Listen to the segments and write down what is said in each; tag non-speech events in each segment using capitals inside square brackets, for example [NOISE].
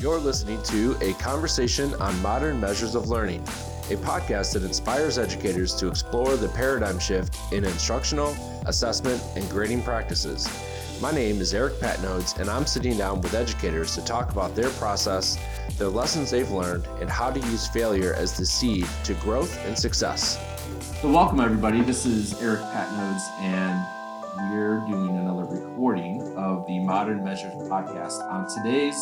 You're listening to a conversation on modern measures of learning, a podcast that inspires educators to explore the paradigm shift in instructional, assessment, and grading practices. My name is Eric Patnoudes, and I'm sitting down with educators to talk about their process, the lessons they've learned, and how to use failure as the seed to growth and success. So, welcome everybody. This is Eric Patnoudes, and we're doing another recording of the Modern Measures podcast. On today's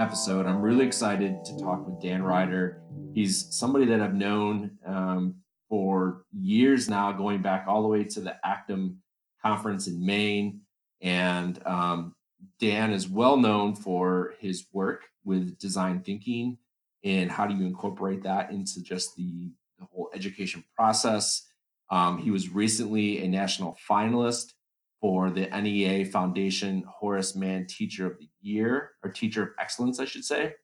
episode, I'm really excited to talk with Dan Ryder. He's somebody that I've known um, for years now, going back all the way to the ACTEM conference in Maine. And um, Dan is well known for his work with design thinking and how do you incorporate that into just the, the whole education process. Um, he was recently a national finalist for the NEA Foundation Horace Mann Teacher of the Year, or Teacher of Excellence, I should say,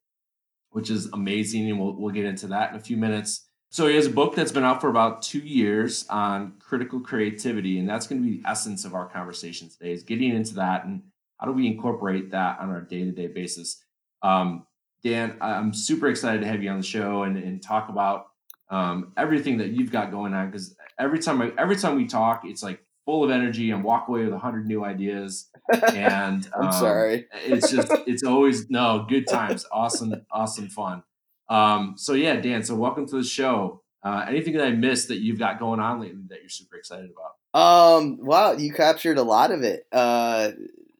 which is amazing. And we'll, we'll get into that in a few minutes. So he has a book that's been out for about two years on critical creativity, and that's going to be the essence of our conversation today. Is getting into that and how do we incorporate that on our day-to-day basis. Um, Dan, I'm super excited to have you on the show and, and talk about um, everything that you've got going on because every time I, every time we talk, it's like full of energy and walk away with a hundred new ideas. And [LAUGHS] I'm um, sorry. it's just [LAUGHS] it's always no good times, awesome, awesome fun. Um, so yeah, Dan. So welcome to the show. Uh, anything that I missed that you've got going on lately that you're super excited about? Um, wow, you captured a lot of it uh,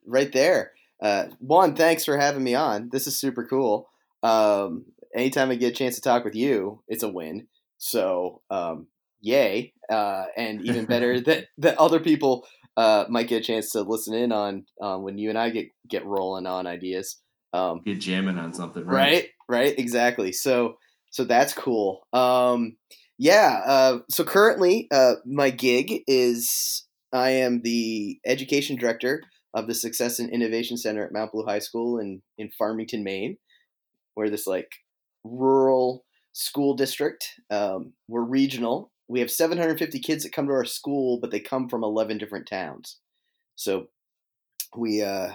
right there. Uh, one, thanks for having me on. This is super cool. Um, anytime I get a chance to talk with you, it's a win. So, um, yay! Uh, and even better [LAUGHS] that that other people uh, might get a chance to listen in on um, when you and I get get rolling on ideas. Um, get jamming on something, right? Right, right, exactly. So, so that's cool. Um, yeah. Uh, so currently, uh, my gig is I am the education director of the Success and Innovation Center at Mount Blue High School in in Farmington, Maine, where this like rural school district. Um, we're regional. We have 750 kids that come to our school, but they come from 11 different towns. So we uh,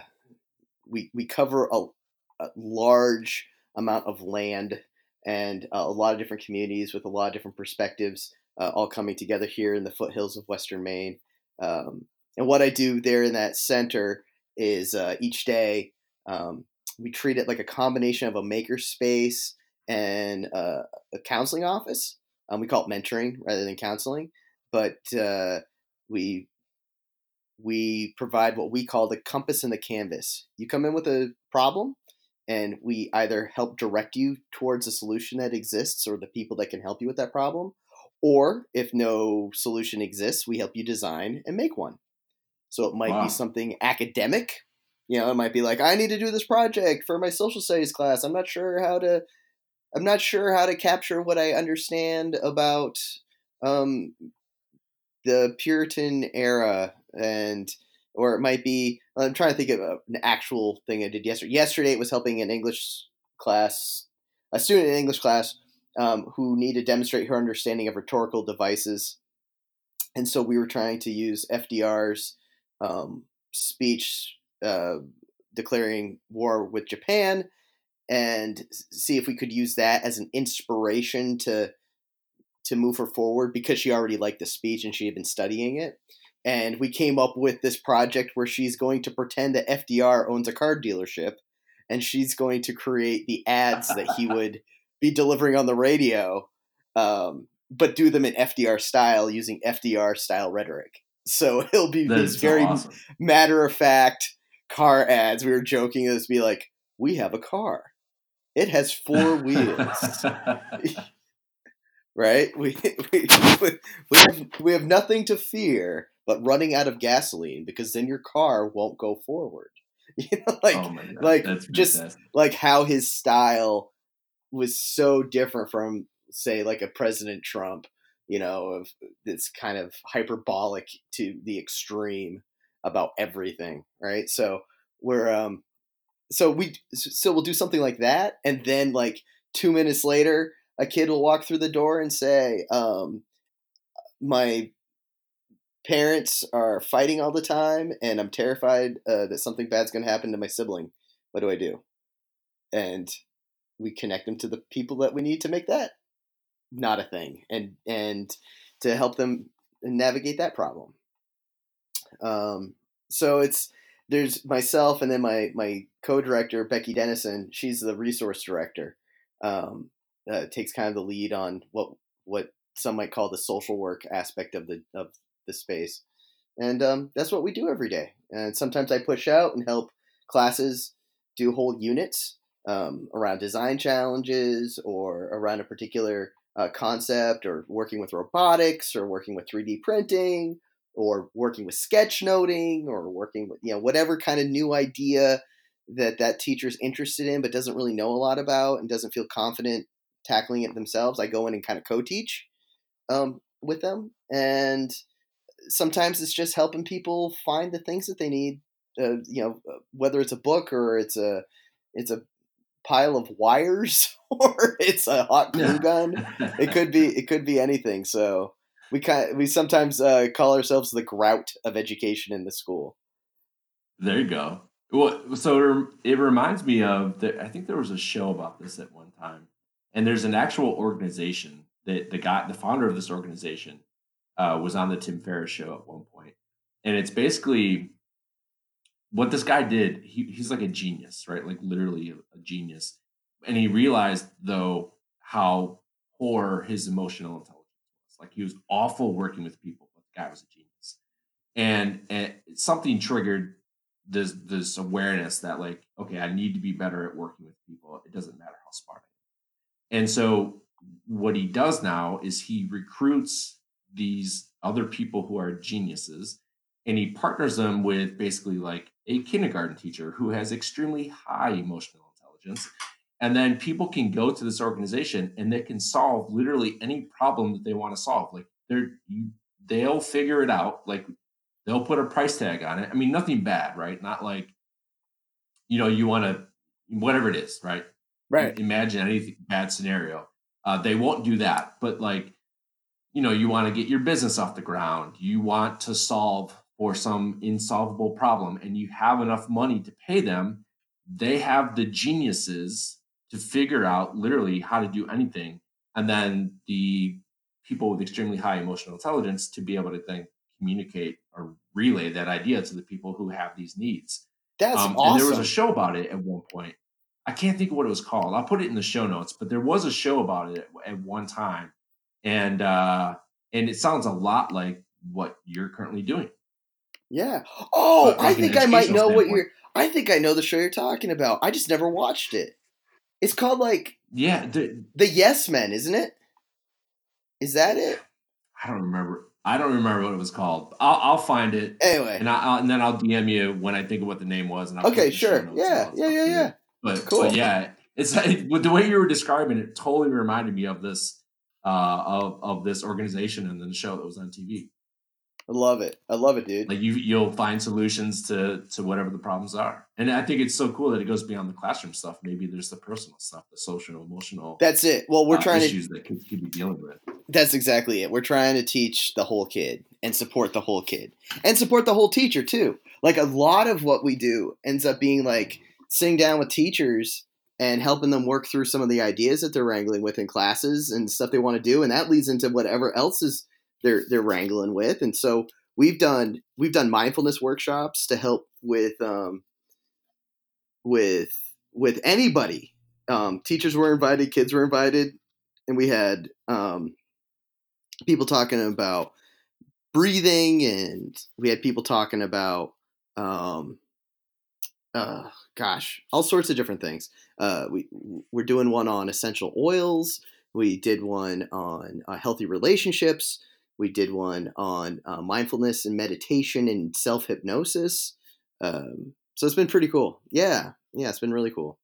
we we cover a, a large amount of land and uh, a lot of different communities with a lot of different perspectives, uh, all coming together here in the foothills of Western Maine. Um, and what I do there in that center is uh, each day um, we treat it like a combination of a maker space and uh, a counseling office. Um, we call it mentoring rather than counseling, but uh, we we provide what we call the compass and the canvas. You come in with a problem, and we either help direct you towards a solution that exists or the people that can help you with that problem, or if no solution exists, we help you design and make one. So it might wow. be something academic. You know, it might be like, I need to do this project for my social studies class. I'm not sure how to I'm not sure how to capture what I understand about um, the Puritan era and or it might be I'm trying to think of an actual thing I did yesterday. Yesterday it was helping an English class, a student in English class um, who needed to demonstrate her understanding of rhetorical devices, and so we were trying to use FDR's um, speech uh, declaring war with Japan and see if we could use that as an inspiration to to move her forward because she already liked the speech and she had been studying it. And we came up with this project where she's going to pretend that FDR owns a car dealership and she's going to create the ads that he [LAUGHS] would be delivering on the radio, um, but do them in FDR style using FDR style rhetoric. So [LAUGHS] he'll be that this very awesome. matter of fact car ads. We were joking, this be like, we have a car. It has four wheels. [LAUGHS] [LAUGHS] right? We, we, we, have, we have nothing to fear but running out of gasoline because then your car won't go forward. [LAUGHS] You know, like, oh like just like how his style was so different from, say, like a President Trump. You know, of this kind of hyperbolic to the extreme about everything, right? So we're um so we so we'll do something like that and then like two minutes later a kid will walk through the door and say um, my parents are fighting all the time and i'm terrified uh, that something bad's going to happen to my sibling what do I do? And we connect them to the people that we need to make that not a thing, and and to help them navigate that problem. Um, so it's there's myself and then my my co-director Becky Dennison. She's the resource director. Um, uh, takes kind of the lead on what what some might call the social work aspect of the of the space, and um, that's what we do every day. And sometimes I push out and help classes do whole units um, around design challenges or around a particular uh, concept, or working with robotics, or working with 3D printing, or working with sketchnoting, or working with you know whatever kind of new idea that that teacher's interested in but doesn't really know a lot about and doesn't feel confident tackling it themselves. I go in and kind of co-teach um, with them, and sometimes it's just helping people find the things that they need. Uh, you know, uh, whether it's a book or it's a it's a pile of wires [LAUGHS] or it's a hot glue gun. it could be it could be anything. So we kind we sometimes uh, call ourselves the grout of education in the school. There you go. Well, so it reminds me of I think there was a show about this at one time, and there's an actual organization that the guy, the founder of this organization, uh, was on the Tim Ferriss show at one point, and it's basically what this guy did, he, he's like a genius, right? Like literally a, genius. And he realized though how poor his emotional. Like he was awful working with people, but the guy was a genius. And, and something triggered this this awareness that like, okay, I need to be better at working with people. It doesn't matter how smart I am. And so what he does now is he recruits these other people who are geniuses and he partners them with basically like a kindergarten teacher who has extremely high emotional intelligence and then people can go to this organization and they can solve literally any problem that they want to solve. Like they're you, they'll figure it out. Like they'll put a price tag on it. I mean nothing bad right? Not like you know you want to whatever it is right? Right. imagine any bad scenario. Uh, they won't do that. But like you know you want to get your business off the ground. You want to solve or some insolvable problem and you have enough money to pay them, they have the geniuses to figure out literally how to do anything. And then the people with extremely high emotional intelligence to be able to then communicate or relay that idea to the people who have these needs. That's um, awesome. And there was a show about it at one point. I can't think of what it was called. I'll put it in the show notes, but there was a show about it at, at one time. And uh and it sounds a lot like what you're currently doing. Yeah. Oh, I think I might know what you're. I think I know the show you're talking about. I just never watched it. It's called like yeah, the, the Yes Men, isn't it? Is that it? I don't remember. I don't remember what it was called. I'll, I'll find it anyway, and, I, will and then I'll DM you when I think of what the name was. And I'll okay, sure, yeah, yeah, yeah, yeah. But cool. But yeah, it's with the way you were describing it, totally reminded me of this uh, of of this organization and then the show that was on TV. I love it. I love it, dude. Like you, you'll find solutions to to whatever the problems are, and I think it's so cool that it goes beyond the classroom stuff. Maybe there's the personal stuff, the social, emotional. That's it. Well, we're uh, trying issues to that kids could be dealing with. That's exactly it. We're trying to teach the whole kid and support the whole kid and support the whole teacher too. Like a lot of what we do ends up being like sitting down with teachers and helping them work through some of the ideas that they're wrangling with in classes and stuff they want to do, and that leads into whatever else is they're they're wrangling with. And so we've done we've done mindfulness workshops to help with um, with with anybody. Um, teachers were invited, kids were invited, and we had um, people talking about breathing, and we had people talking about um, uh, gosh, all sorts of different things. Uh, we we're doing one on essential oils. We did one on uh, healthy relationships. We did one on uh, mindfulness and meditation and self hypnosis. Um, so it's been pretty cool. Yeah, yeah, it's been really cool.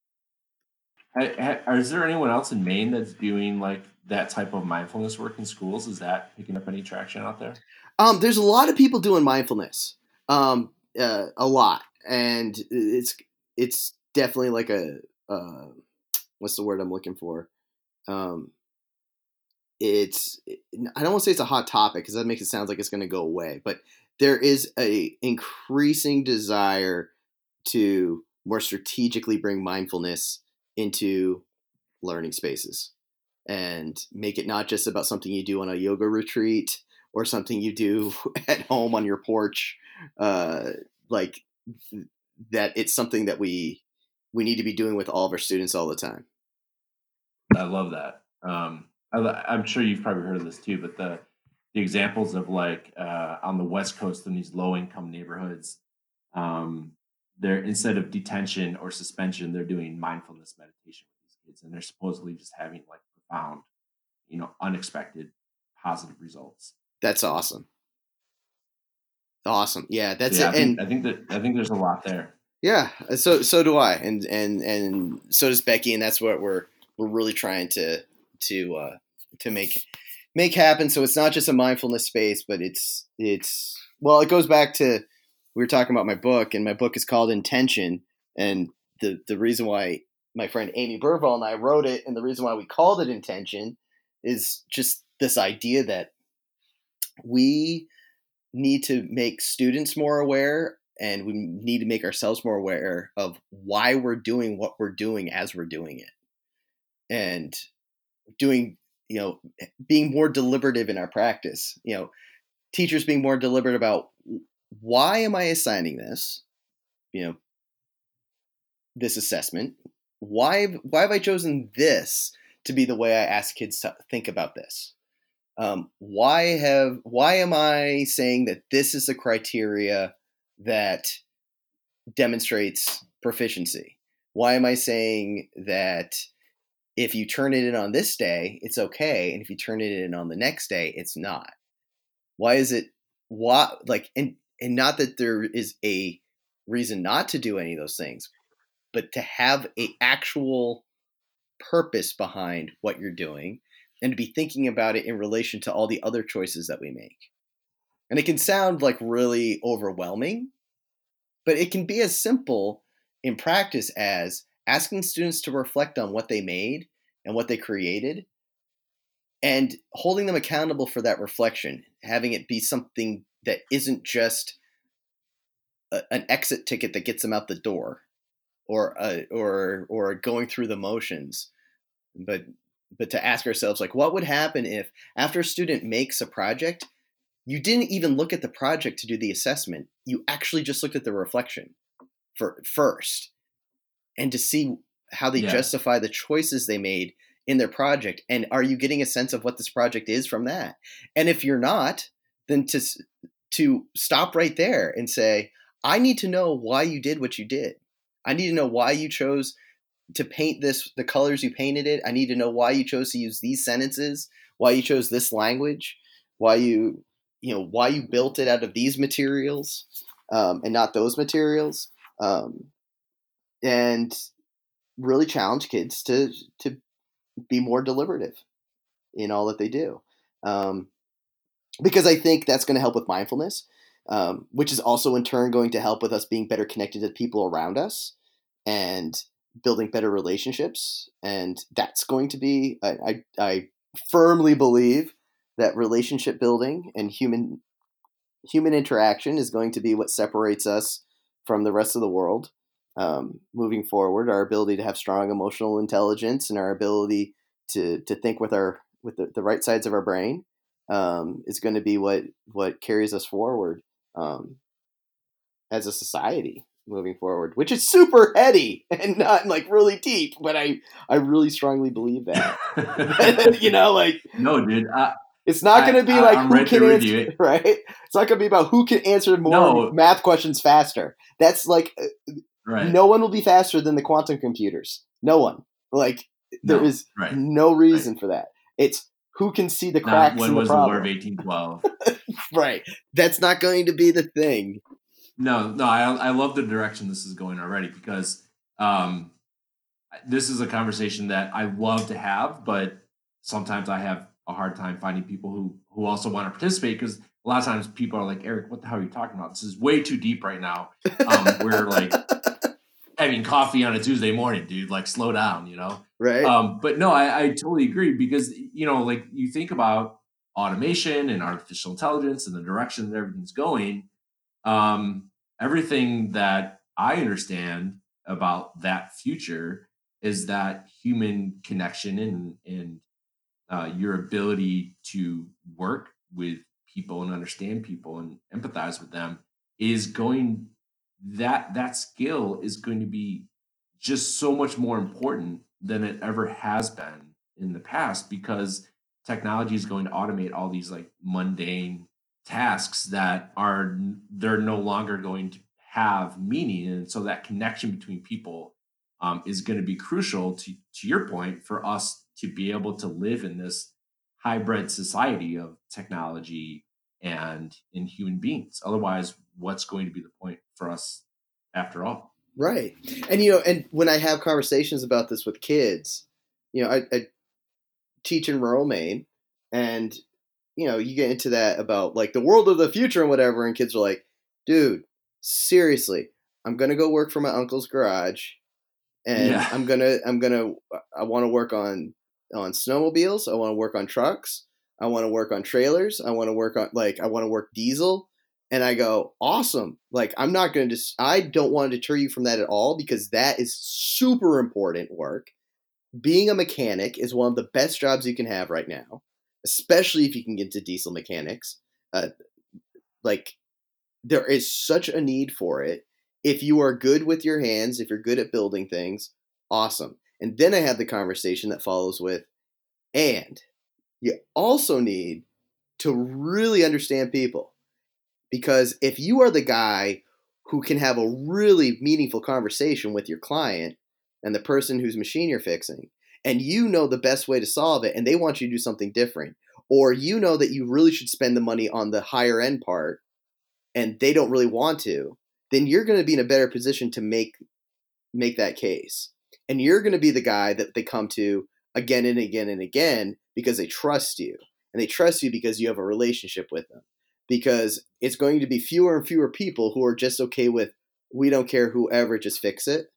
Is there anyone else in Maine that's doing like that type of mindfulness work in schools? Is that picking up any traction out there? Um, there's a lot of people doing mindfulness, um, uh, a lot, and it's it's definitely like a uh, what's the word I'm looking for? Um, it's I don't want to say it's a hot topic because that makes it sound like it's going to go away, but there is a increasing desire to more strategically bring mindfulness into learning spaces and make it not just about something you do on a yoga retreat or something you do [LAUGHS] at home on your porch uh, like that it's something that we we need to be doing with all of our students all the time. I love that um, I, am sure you've probably heard of this too but the the examples of like uh, on the west coast in these low income neighborhoods um, they're instead of detention or suspension they're doing mindfulness meditation with these kids and they're supposedly just having like profound you know unexpected positive results. That's awesome. Awesome. Yeah that's yeah, it I think, and i think that i think there's a lot there. Yeah so so do i and and and so does becky and that's what we're we're really trying to to uh to make make happen. So it's not just a mindfulness space but it's it's well it goes back to we were talking about my book and my book is called intention. And the the reason why my friend amy burvall and i wrote it and the reason why we called it intention is just this idea that we need to make students more aware and we need to make ourselves more aware of why we're doing what we're doing as we're doing it. And doing you know being more deliberative in our practice you know teachers being more deliberate about why am i assigning this you know this assessment why why have i chosen this to be the way i ask kids to think about this um, why have why am I saying that this is a criteria that demonstrates proficiency? Why am I saying that if you turn it in on this day, it's okay, and if you turn it in on the next day, it's not? Why is it why like and and not that there is a reason not to do any of those things, but to have a actual purpose behind what you're doing and to be thinking about it in relation to all the other choices that we make. And it can sound like really overwhelming, but it can be as simple in practice as asking students to reflect on what they made and what they created and holding them accountable for that reflection, having it be something that isn't just a, an exit ticket that gets them out the door or a, or or going through the motions, but but to ask ourselves like what would happen if after a student makes a project you didn't even look at the project to do the assessment you actually just looked at the reflection for first and to see how they yeah. justify the choices they made in their project and are you getting a sense of what this project is from that? And if you're not then to to stop right there and say i need to know why you did what you did. I need to know why you chose to paint this the colors you painted it. I need to know why you chose to use these sentences why you chose this language why you you know why you built it out of these materials um, and not those materials. Um, and really challenge kids to to be more deliberative in all that they do um, because i think that's going to help with mindfulness um, which is also in turn going to help with us being better connected to people around us and building better relationships, and that's going to be. I, I, I firmly believe that relationship building and human human interaction is going to be what separates us from the rest of the world um, moving forward. Our ability to have strong emotional intelligence and our ability to to think with our with the, the right sides of our brain um, is going to be what what carries us forward um, as a society moving forward, which is super heady [LAUGHS] and not like really deep, but I I really strongly believe that. [LAUGHS] you know, like no, dude. I, it's not going to be like I'm who can answer, it. [LAUGHS] right? It's not going to be about who can answer more no. math questions faster. That's like, uh, right. no one will be faster than the quantum computers. No one. Like, there no, is right. no reason right. for that. It's who can see the cracks not, when in the was problem. the War of 1812? [LAUGHS] right. That's not going to be the thing. No, no, I I love the direction this is going already because um, this is a conversation that I love to have, but sometimes I have a hard time finding people who who also want to participate because a lot of times people are like, Eric, what the hell are you talking about? This is way too deep right now. Um, we're like having coffee on a Tuesday morning, dude. Like, slow down, you know? Right. Um, but no, I, I totally agree because you know, like you think about automation and artificial intelligence and the direction that everything's going. Um, everything that I understand about that future is that human connection and and uh, your ability to work with people and understand people and empathize with them is going that that skill is going to be just so much more important than it ever has been in the past because technology is going to automate all these like mundane tasks that are they're no longer going to have meaning. And so that connection between people um, is going to be crucial to to your point for us to be able to live in this hybrid society of technology and in human beings. Otherwise what's going to be the point for us after all. Right. And you know and when i have conversations about this with kids you know i, I teach in rural maine and you know you get into that about like the world of the future and whatever and kids are like dude seriously i'm gonna go work for my uncle's garage and Yeah. i'm gonna i'm gonna i want to work on on snowmobiles i want to work on trucks i want to work on trailers i want to work on like i want to work diesel and i go awesome. Like i'm not gonna just i don't want to deter you from that at all because that is super important work. Being a mechanic is one of the best jobs you can have right now especially if you can get into diesel mechanics. Uh, like there is such a need for it. If you are good with your hands if you're good at building things awesome. And then i have the conversation that follows with and you also need to really understand people because if you are the guy who can have a really meaningful conversation with your client and the person whose machine you're fixing and you know the best way to solve it and they want you to do something different or you know that you really should spend the money on the higher end part and they don't really want to then you're going to be in a better position to make make that case. And you're going to be the guy that they come to again and again and again because they trust you and they trust you because you have a relationship with them because it's going to be fewer and fewer people who are just okay with we don't care whoever just fix it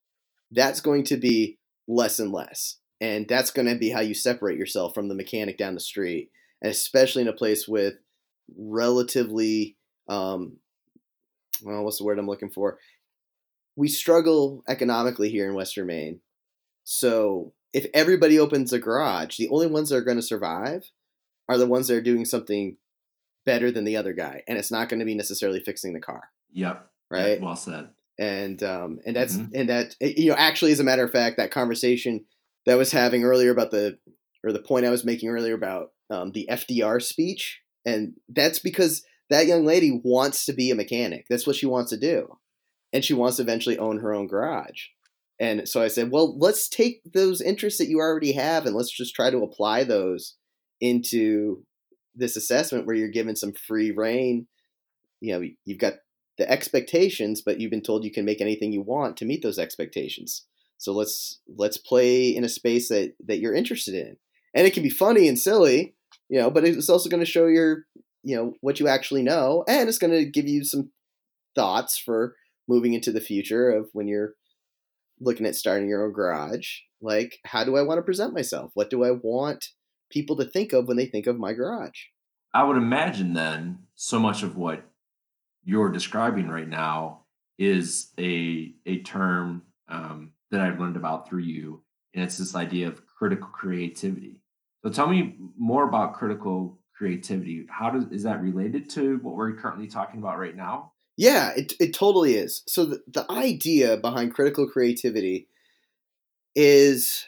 that's going to be less and less and that's going to be how you separate yourself from the mechanic down the street and especially in a place with relatively um, well, what's the word I'm looking for? We struggle economically here in Western Maine. So if everybody opens a garage, the only ones that are going to survive are the ones that are doing something better than the other guy, and it's not going to be necessarily fixing the car, yep. Right? well said. And um, and that's Mhm. and that you know actually as a matter of fact that conversation that I was having earlier about the or the point I was making earlier about um, the FDR speech and that's because that young lady wants to be a mechanic. That's what she wants to do. And she wants to eventually own her own garage. And so I said well let's take those interests that you already have and let's just try to apply those into this assessment where you're given some free reign you know you've got the expectations but you've been told you can make anything you want to meet those expectations. So let's let's play in a space that that you're interested in. And it can be funny and silly you know but it's also going to show your you know what you actually know and it's going to give you some thoughts for moving into the future of when you're looking at starting your own garage. Like how do i want to present myself? What do i want people to think of when they think of my garage I would imagine then so much of what you're describing right now is a a term um, that I've learned about through you, and it's this idea of critical creativity. So tell me more about critical creativity. How does is that related to what we're currently talking about right now? Yeah, it, it totally is. So the, the idea behind critical creativity is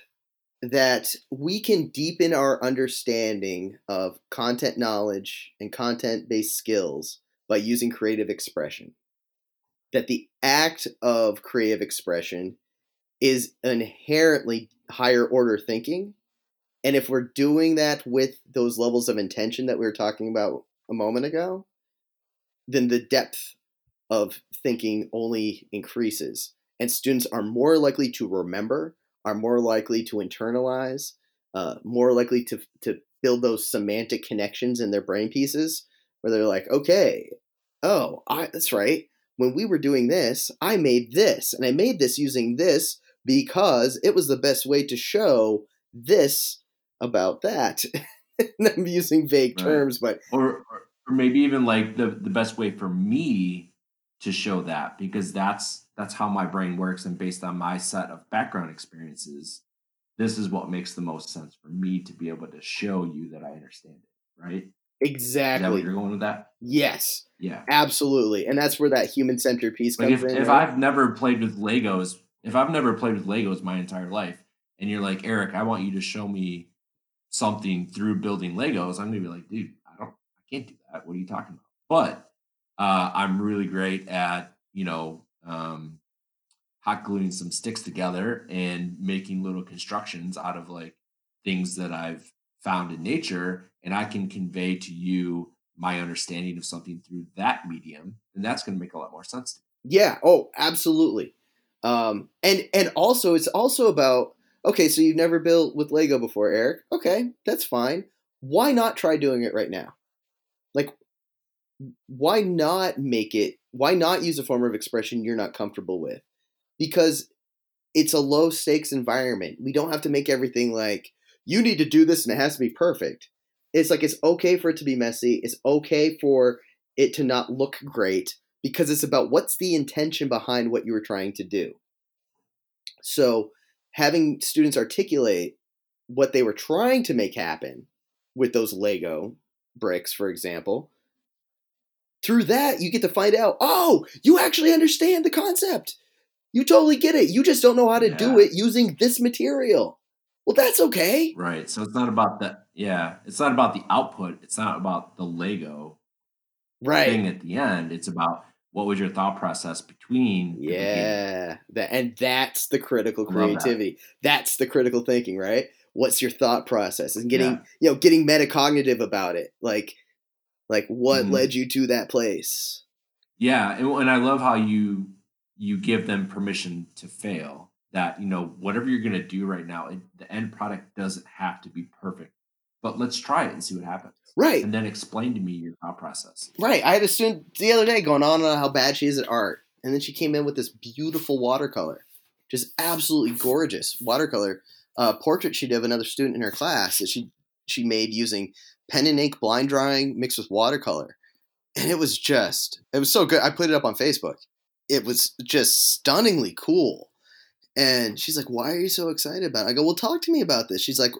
that we can deepen our understanding of content knowledge and content based skills by using creative expression. That the act of creative expression is inherently higher order thinking. And if we're doing that with those levels of intention that we were talking about a moment ago, then the depth of thinking only increases. And students are more likely to remember, are more likely to internalize, uh, more likely to, to build those semantic connections in their brain pieces where they're like, okay, oh, I, that's right. When we were doing this, I made this, and I made this using this because it was the best way to show this about that. [LAUGHS] and I'm using vague Right. terms, but Or, or or maybe even like the the best way for me to show that because that's that's how my brain works and based on my set of background experiences this is what makes the most sense for me to be able to show you that i understand it right Exactly. you're going with that Yes, yeah absolutely. And that's where that human centered piece like comes if, in. if right? i've never played with legos if i've never played with legos my entire life and you're like eric i want you to show me something through building legos i'm gonna be like dude i don't i can't do that what are you talking about but uh, i'm really great at you know um, hot gluing some sticks together and making little constructions out of like things that i've found in nature and i can convey to you my understanding of something through that medium and that's going to make a lot more sense to me. Yeah. Oh, absolutely. Um, and and also it's also about okay. So you've never built with Lego before, Eric. Okay, that's fine. Why not try doing it right now? Like, why not make it? Why not use a form of expression you're not comfortable with? Because it's a low stakes environment. We don't have to make everything like you need to do this and it has to be perfect. It's like it's okay for it to be messy. It's okay for it to not look great because it's about what's the intention behind what you were trying to do. So, having students articulate what they were trying to make happen with those Lego bricks, for example, through that, you get to find out oh, you actually understand the concept. You totally get it. You just don't know how to do it using this material. Well, that's okay. Right. So it's not about the yeah, it's not about the output. It's not about the Lego Right. thing at the end. It's about what was your thought process between. Yeah, that and that's the critical love that. creativity. That's the critical thinking, right? What's your thought process and getting Yeah. you know getting metacognitive about it, like like what Mhm. led you to that place. Yeah, and, and I love how you you give them permission to fail. That you know whatever you're gonna do right now, it, the end product doesn't have to be perfect, but let's try it and see what happens, Right, and then explain to me your thought process. right. I had a student the other day going on about how bad she is at art, and then she came in with this beautiful watercolor, just absolutely gorgeous watercolor uh, portrait she did of another student in her class that she she made using pen and ink blind drawing mixed with watercolor. And it was just it was so good. I put it up on Facebook. It was just stunningly cool. And she's like, "Why are you so excited about it?" I go, "Well, talk to me about this." She's like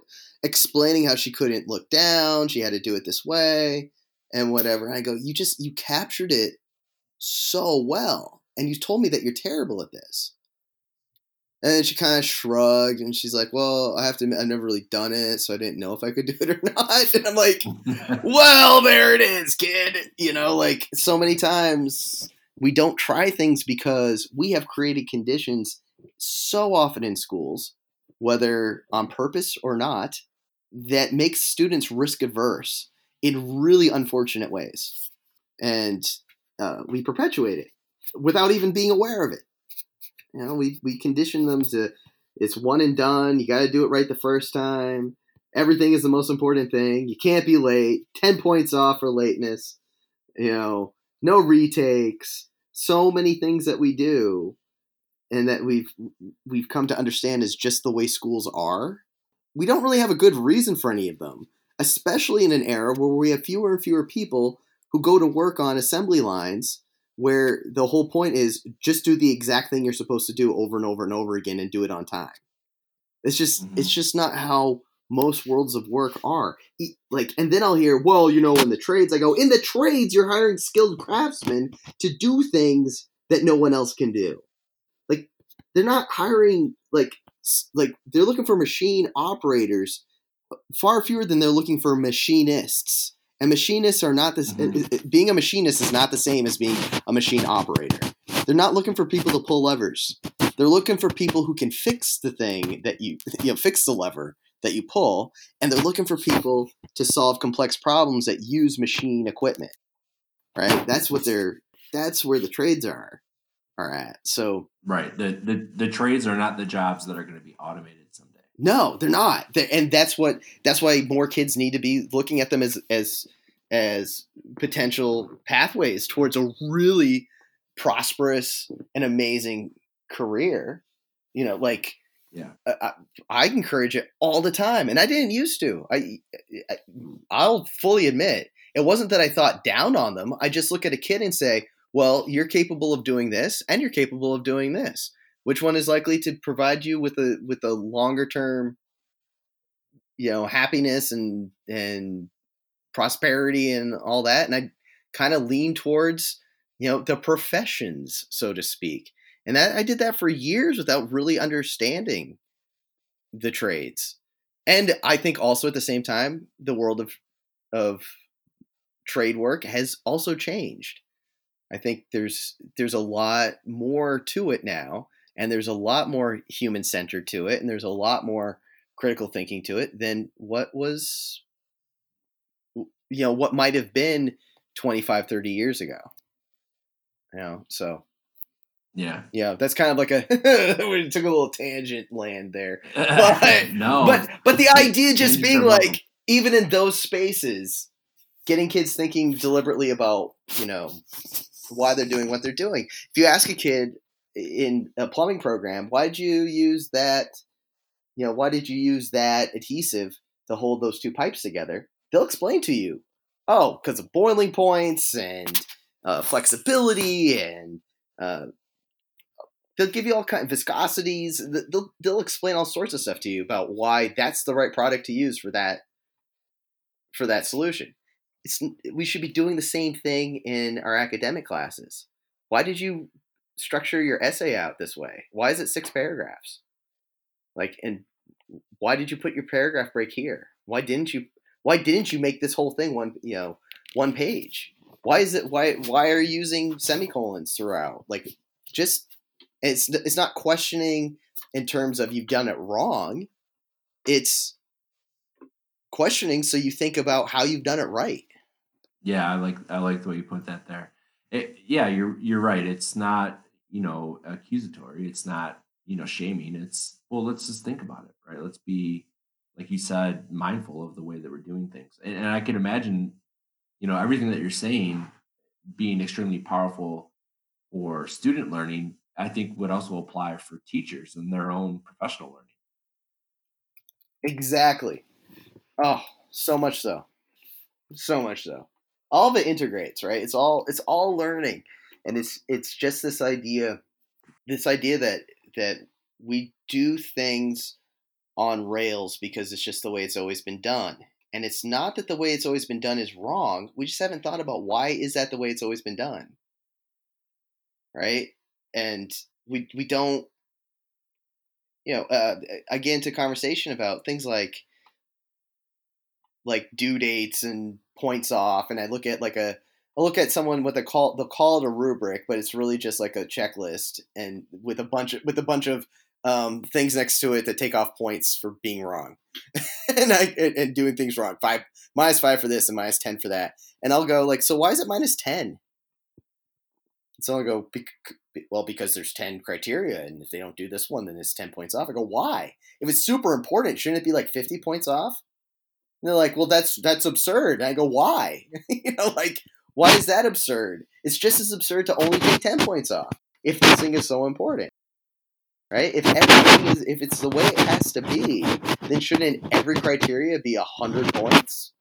explaining how she couldn't look down, she had to do it this way and whatever. I go, "You just you captured it so well. And you told me that you're terrible at this." And she kind of shrugged and she's like, Well, I have to admit, I've never really done it, so I didn't know if I could do it or [LAUGHS] not. And I'm like, [LAUGHS] Well, there it is, kid. You know, like so many times we don't try things because we have created conditions so often in schools, whether on purpose or not, that makes students risk averse in really unfortunate ways. And uh, we perpetuate it without even being aware of it. You know, we we condition them to it's one and done. You got to do it right the first time. Everything is the most important thing. You can't be late. Ten points off for lateness. You know, no retakes. So many things that we do, and that we've we've come to understand is just the way schools are. We don't really have a good reason for any of them, especially in an era where we have fewer and fewer people who go to work on assembly lines where the whole point is just do the exact thing you're supposed to do over and over and over again and do it on time. It's just Mhm. it's just not how most worlds of work are. Like and then I'll hear, well, you know, in the trades I go, in the trades you're hiring skilled craftsmen to do things that no one else can do. Like they're not hiring like like they're looking for machine operators far fewer than they're looking for machinists. And machinists are not this. Mhm. Being a machinist is not the same as being a machine operator. They're not looking for people to pull levers. They're looking for people who can fix the thing that you you know fix the lever that you pull, and they're looking for people to solve complex problems that use machine equipment. Right? That's what they're. That's where the trades are are at. So right. The, the the trades are not the jobs that are going to be automated someday. No, they're not. they and that's what that's why more kids need to be looking at them as as as potential pathways towards a really prosperous and amazing career. You know, like Yeah. I, I, encourage it all the time, and I didn't used to. I, I I'll fully admit it wasn't that I thought down on them. I just look at a kid and say, well, you're capable of doing this and you're capable of doing this. Which one is likely to provide you with a with a longer term you know, happiness and and prosperity and all that and I kind of lean towards, you know, the professions, so to speak. And that I did that for years without really understanding the trades. And I think also at the same time, the world of of trade work has also changed. I think there's there's a lot more to it now, and there's a lot more human centered to it, and there's a lot more critical thinking to it than what was you know what might have been 25 30 years ago. You know so yeah. Yeah that's kind of like a [LAUGHS] we took a little tangent land there. [LAUGHS] But, no. but but the idea just being like even in those spaces getting kids thinking deliberately about you know why they're doing what they're doing. If you ask a kid in a plumbing program why did you use that you know why did you use that adhesive to hold those two pipes together they'll explain to you. Oh because of boiling points and uh, flexibility and uh, they'll give you all kind of viscosities. They'll, they'll explain all sorts of stuff to you about why that's the right product to use for that for that solution. It's we should be doing the same thing in our academic classes. Why did you structure your essay out this way? Why is it six paragraphs? Like and why did you put your paragraph break here? Why didn't you why didn't you make this whole thing one you know one page? Why is it why why are you using semicolons throughout? Like just it's it's not questioning in terms of you've done it wrong. It's questioning so you think about how you've done it right. Yeah i like i like the way you put that there. It, yeah you're you're right. It's not you know accusatory. It's not you know shaming. It's well let's just think about it right? Let's be like you said mindful of the way that we're doing things. And, and i can imagine you know everything that you're saying being extremely powerful for student learning i think would also apply for teachers and their own professional learning. Exactly. Oh so much so. So much so. All of it integrates right? It's all it's all learning. And it's it's just this idea this idea that that we do things on rails because it's just the way it's always been done. And it's not that the way it's always been done is wrong. We just haven't thought about why is that the way it's always been done. Right? And we we don't you know, uh, again to conversation about things like like due dates and points off and I look at like a I look at someone with a call they'll call it a rubric, but it's really just like a checklist and with a bunch of with a bunch of um, things next to it that take off points for being wrong [LAUGHS] and I and, doing things wrong. Five minus five for this and minus ten for that. And I'll go like, so why is it minus ten? So I'll go, well, because there's ten criteria, and if they don't do this one, then it's ten points off. I go, why? If it's super important, shouldn't it be like fifty points off? And they're like, well, that's that's absurd. And I go, why? [LAUGHS] you know, like why is that absurd? It's just as absurd to only take 10 points off if this thing is so important. Right? If everything is if it's the way it has to be, then shouldn't every criteria be 100 points?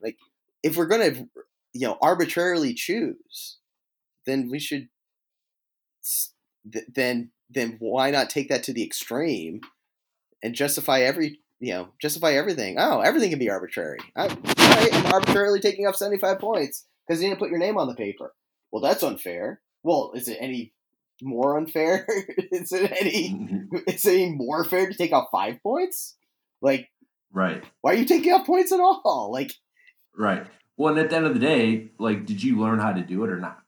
Like if we're to you know arbitrarily choose, then we should then then why not take that to the extreme and justify every you know justify everything oh everything can be arbitrary I, i'm arbitrarily taking up 75 points because you didn't put your name on the paper. Well, that's unfair. Well, is it any more unfair? [LAUGHS] is it any mm-hmm. is it any more fair to take out five points? Like, right? Why are you taking out points at all? Like, right. Well, and at the end of the day, like, did you learn how to do it or not?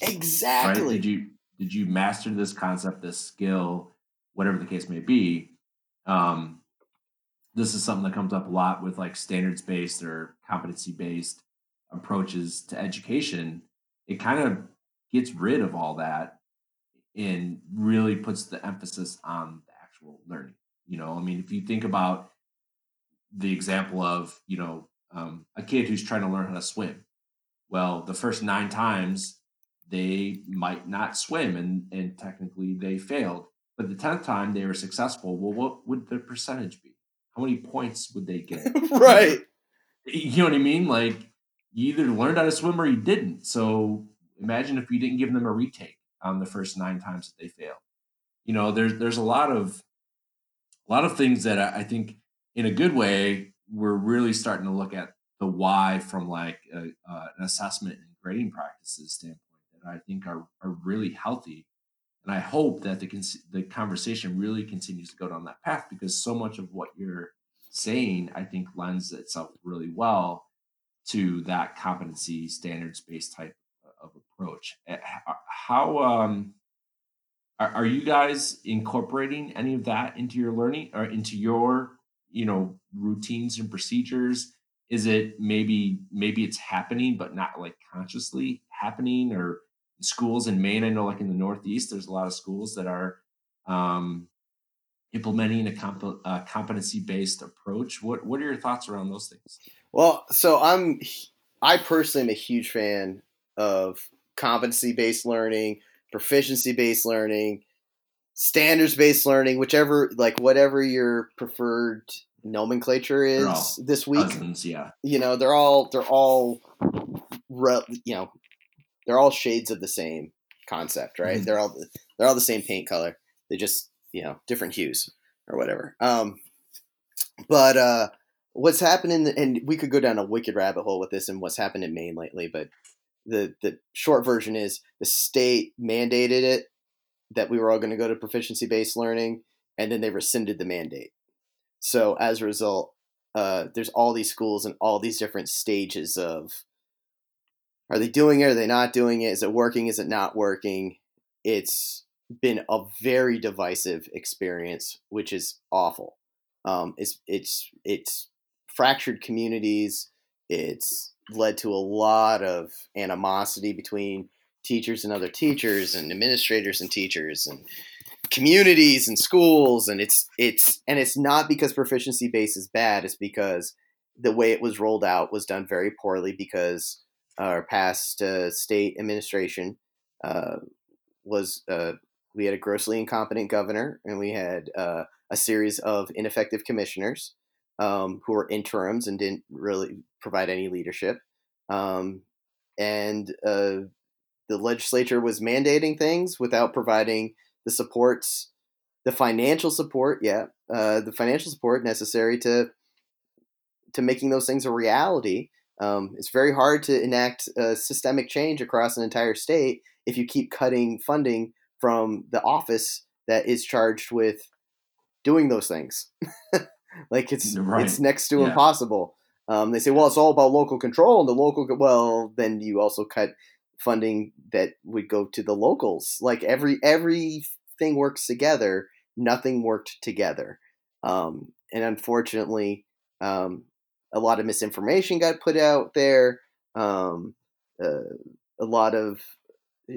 Exactly. Right? Did you did you master this concept, this skill, whatever the case may be? Um, this is something that comes up a lot with like standards based or competency based approaches to education, it kind of gets rid of all that and really puts the emphasis on the actual learning. You know, I mean, if you think about the example of, you know, um, a kid who's trying to learn how to swim, well, the first nine times they might not swim and, and technically they failed. But the 10th time they were successful, well, what would the percentage be? How many points would they get? [LAUGHS] right. You know what I mean? Like, you either learned how to swim or you didn't. So imagine if you didn't give them a retake on the first nine times that they fail. You know, there's there's a lot of a lot of things that I, I think in a good way we're really starting to look at the why from like a, uh, an assessment and grading practices standpoint that I think are are really healthy. And I hope that the the conversation really continues to go down that path because so much of what you're saying, I think, lends itself really well to that competency standards based type approach. Eh, how um, are, are you guys incorporating any of that into your learning or into your you know routines and procedures? Is it maybe maybe it's happening but not like consciously happening or schools in Maine? I know like in the Northeast, there's a lot of schools that are um, implementing a, comp- a competency based approach. What what are your thoughts around those things? Well, so I'm I personally am a huge fan of competency based learning, proficiency based learning, standards based learning, whichever like whatever your preferred nomenclature is this week. Cousins, yeah. You know, they're all they're all you know, they're all shades of the same concept, right? Mm-hmm. They're all they're all the same paint color. They just, you know, different hues or whatever. Um but uh what's happening and we could go down a wicked rabbit hole with this and what's happened in Maine lately, but the the short version is the state mandated it that we were all going to go to proficiency based learning, and then they rescinded the mandate. So as a result, uh, there's all these schools and all these different stages of are they doing it? Are they not doing it? Is it working? Is it not working? It's been a very divisive experience, which is awful. Um, it's it's it's fractured communities. It's led to a lot of animosity between teachers and other teachers and administrators and teachers and communities and schools and it's it's and it's not because proficiency base is bad it's because the way it was rolled out was done very poorly because our past uh, state administration uh, was uh, we had a grossly incompetent governor and we had uh, a series of ineffective commissioners um, who were interims and didn't really provide any leadership. Um, and uh, the legislature was mandating things without providing the supports, the financial support, yeah, uh, the financial support necessary to to making those things a reality. Um, it's very hard to enact systemic change across an entire state if you keep cutting funding from the office that is charged with doing those things. [LAUGHS] [LAUGHS] like it's right. it's next to yeah. impossible. Um, they say, well, it's all about local control, and the local. Well, then you also cut funding that would go to the locals. Like every everything works together. Nothing worked together, um, and unfortunately, um, a lot of misinformation got put out there. Um, uh, a lot of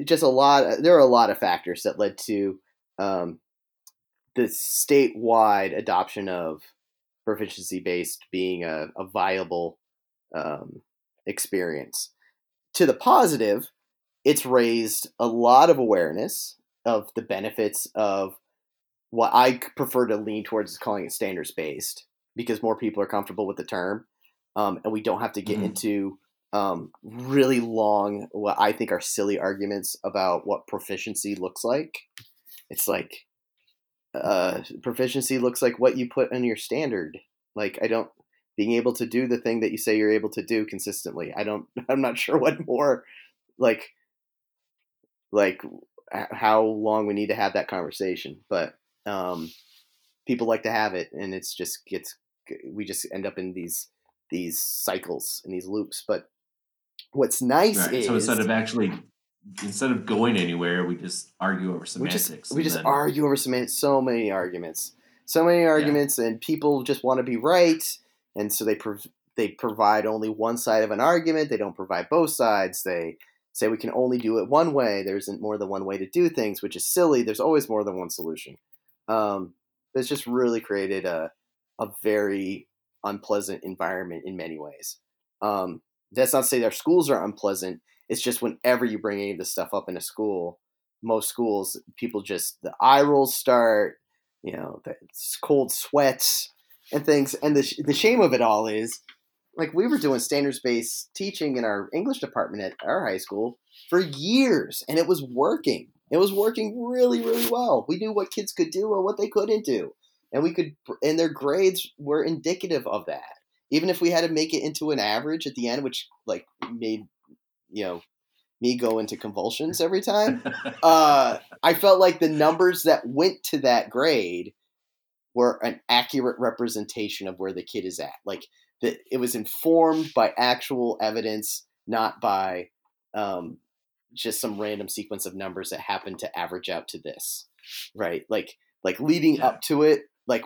just a lot. There are a lot of factors that led to um, the statewide adoption of proficiency based being a, a viable um, experience. To the positive, it's raised a lot of awareness of the benefits of what I prefer to lean towards calling it standards based because more people are comfortable with the term. Um, and we don't have to get mm-hmm. into um, really long, what I think are silly arguments about what proficiency looks like. It's like uh, proficiency looks like what you put in your standard. Like I don't being able to do the thing that you say you're able to do consistently. I don't. [LAUGHS] I'm not sure what more like like how long we need to have that conversation, but um, people like to have it, and it's just gets we just end up in these these cycles and these loops. But what's nice right. is so instead of actually instead of going anywhere, we just argue over semantics. We just, we just then... argue over semantics. So many arguments, so many arguments, yeah. and people just want to be right, and so they prov- they provide only one side of an argument. They don't provide both sides. They say we can only do it one way. There isn't more than one way to do things, which is silly. There's always more than one solution. Um, it's just really created a a very unpleasant environment in many ways. Um, that's not to say their schools are unpleasant. It's just whenever you bring any of this stuff up in a school, most schools, people just the eye rolls start, you know, the cold sweats and things. And the the shame of it all is like we were doing standards based teaching in our English department at our high school for years, and it was working. It was working really, really well. We knew what kids could do and what they couldn't do, and we could, and their grades were indicative of that. Even if we had to make it into an average at the end, which like made you know me go into convulsions every time. [LAUGHS] uh, I felt like the numbers that went to that grade were an accurate representation of where the kid is at. Like that, it was informed by actual evidence, not by um, just some random sequence of numbers that happened to average out to this, right? Like, like leading yeah. up to it, like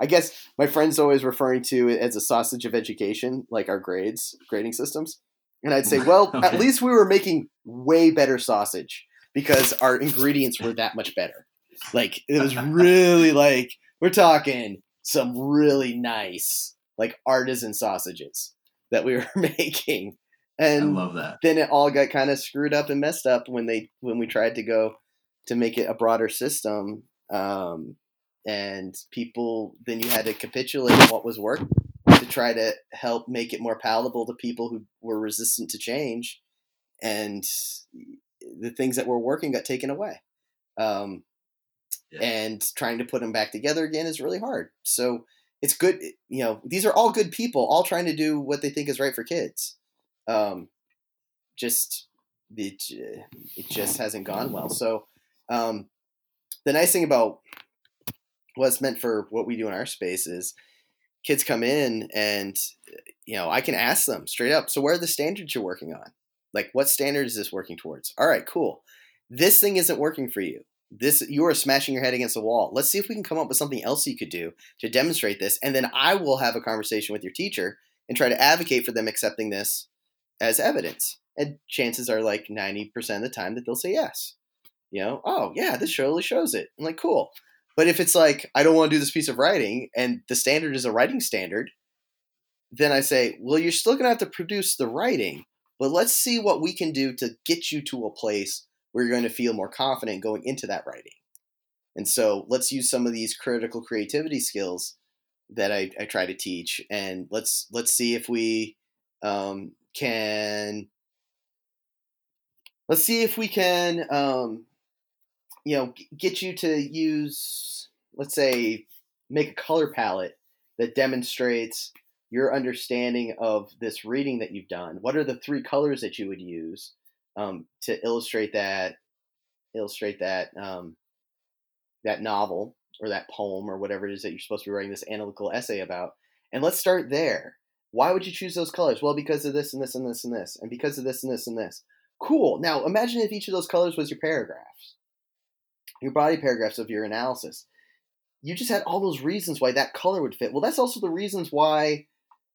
I guess my friend's always referring to it as a sausage of education, like our grades, grading systems. And I'd say, [LAUGHS] well, okay. at least we were making way better sausage because our ingredients were that much better. Like it was really [LAUGHS] like we're talking some really nice like artisan sausages that we [LAUGHS] were making. And I love that. Then it all got kind of screwed up and messed up when they when we tried to go to make it a broader system. Um, and people then you had to capitulate what was working try to help make it more palatable to people who were resistant to change, and the things that were working got taken away. Um, yeah. And trying to put them back together again is really hard. So it's good, you know. These are all good people, all trying to do what they think is right for kids. Um, just it, it just hasn't gone well. So um, the nice thing about what's meant for what we do in our space is kids come in and you know i can ask them straight up so where are the standards you're working on? Like what standard is this working towards? All right cool. This thing isn't working for you. This you are smashing your head against the wall. Let's see if we can come up with something else you could do to demonstrate this and then i will have a conversation with your teacher and try to advocate for them accepting this as evidence. And chances are like 90% of the time that they'll say yes. You know oh yeah this surely shows it. I'm like cool but if it's like, I don't want to do this piece of writing and the standard is a writing standard, then I say, well, you're still going to have to produce the writing, but let's see what we can do to get you to a place where you're going to feel more confident going into that writing. And so let's use some of these critical creativity skills that I, I try to teach, and let's let's see if we um, can let's see if we can um, you know get you to use let's say make a color palette that demonstrates your understanding of this reading that you've done. What are the three colors that you would use um, to illustrate that illustrate that um, that novel or that poem or whatever it is that you're supposed to be writing this analytical essay about? And let's start there. Why would you choose those colors? Well because of this and this and this and this and because of this and this and this. Cool. Now imagine if each of those colors was your paragraphs your body paragraphs of your analysis. You just had all those reasons why that color would fit. Well, that's also the reasons why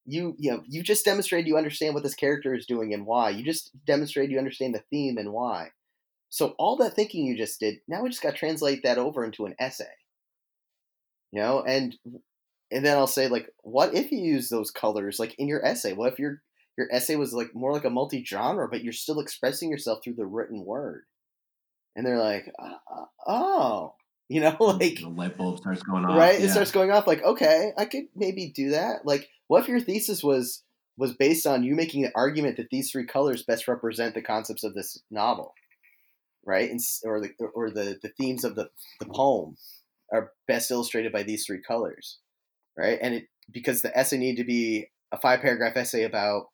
you you know you just demonstrated you understand what this character is doing and why. You just demonstrated you understand the theme and why. So all that thinking you just did, now we just got to translate that over into an essay. You know, and and then I'll say like, what if you use those colors like in your essay? What if your your essay was like more like a multi-genre, but you're still expressing yourself through the written word? And they're like, uh, oh, [LAUGHS] you know, like the light bulb starts going off, right? Yeah. It starts going off. Like, okay, I could maybe do that. Like, what if your thesis was was based on you making the argument that these three colors best represent the concepts of this novel, right? And, or the or the the themes of the the poem are best illustrated by these three colors, right? And it because the essay needed to be a five paragraph essay about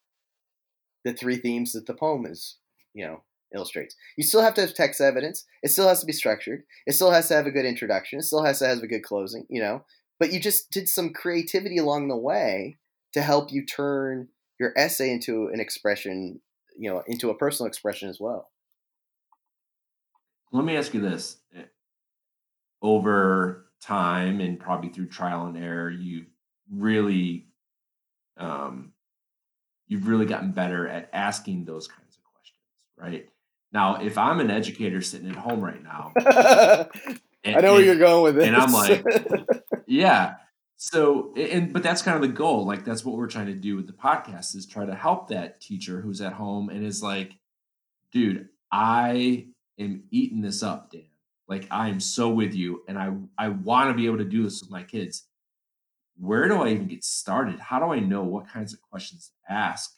the three themes that the poem is, you know, illustrates. You still have to have text evidence. It still has to be structured. It still has to have a good introduction. It still has to have a good closing, you know. But you just did some creativity along the way to help you turn your essay into an expression, you know, into a personal expression as well. Let me ask you this. Over time and probably through trial and error, you really um, you've really gotten better at asking those kinds of questions, right? Now, if I'm an educator sitting at home right now, and, [LAUGHS] I know where you're going with this, and I'm like, [LAUGHS] yeah. So, and but that's kind of the goal. Like that's what we're trying to do with the podcast is try to help that teacher who's at home and is like, dude, I am eating this up, Dan. Like I am so with you, and I I want to be able to do this with my kids. where do I even get started? How do I know what kinds of questions to ask?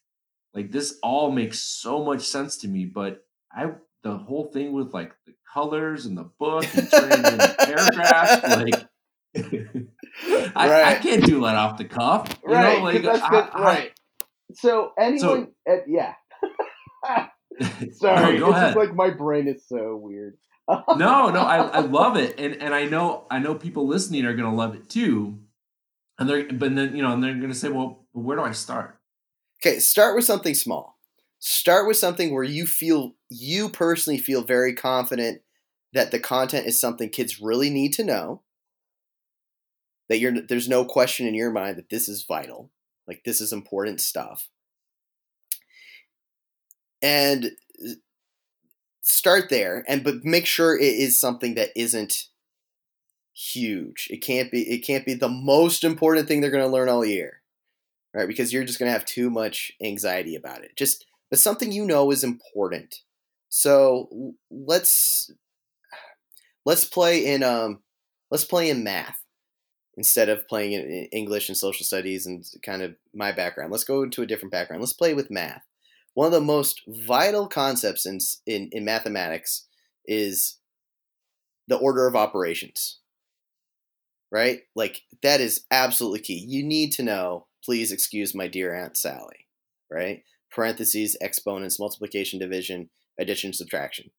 Like this all makes so much sense to me, but I the whole thing with like the colors and the book and turning into paragraphs, like [LAUGHS] [LAUGHS] I, right. I can't do that off the cuff. You right. Know, like, that's I, right. So anyone, so, uh, yeah. [LAUGHS] Sorry, no, it's just like my brain is so weird. no, no, I, I love it, and and I know I know people listening are gonna love it too, and they're but then you know and they're gonna say, well, where do I start? Okay, start with something small. Start with something where you feel you personally feel very confident that the content is something kids really need to know. That you're there's no question in your mind that this is vital, like this is important stuff. And start there and but make sure it is something that isn't huge. It can't be it can't be the most important thing they're going to learn all year. Right? Because you're just going to have too much anxiety about it. Just but something you know is important. So let's let's play in um let's play in math instead of playing in English and social studies and kind of my background. Let's go into a different background. Let's play with math one of the most vital concepts in, in, in mathematics is the order of operations. Right? Like, that is absolutely key. You need to know, please excuse my dear Aunt Sally, right? Parentheses, exponents, multiplication, division, addition, subtraction.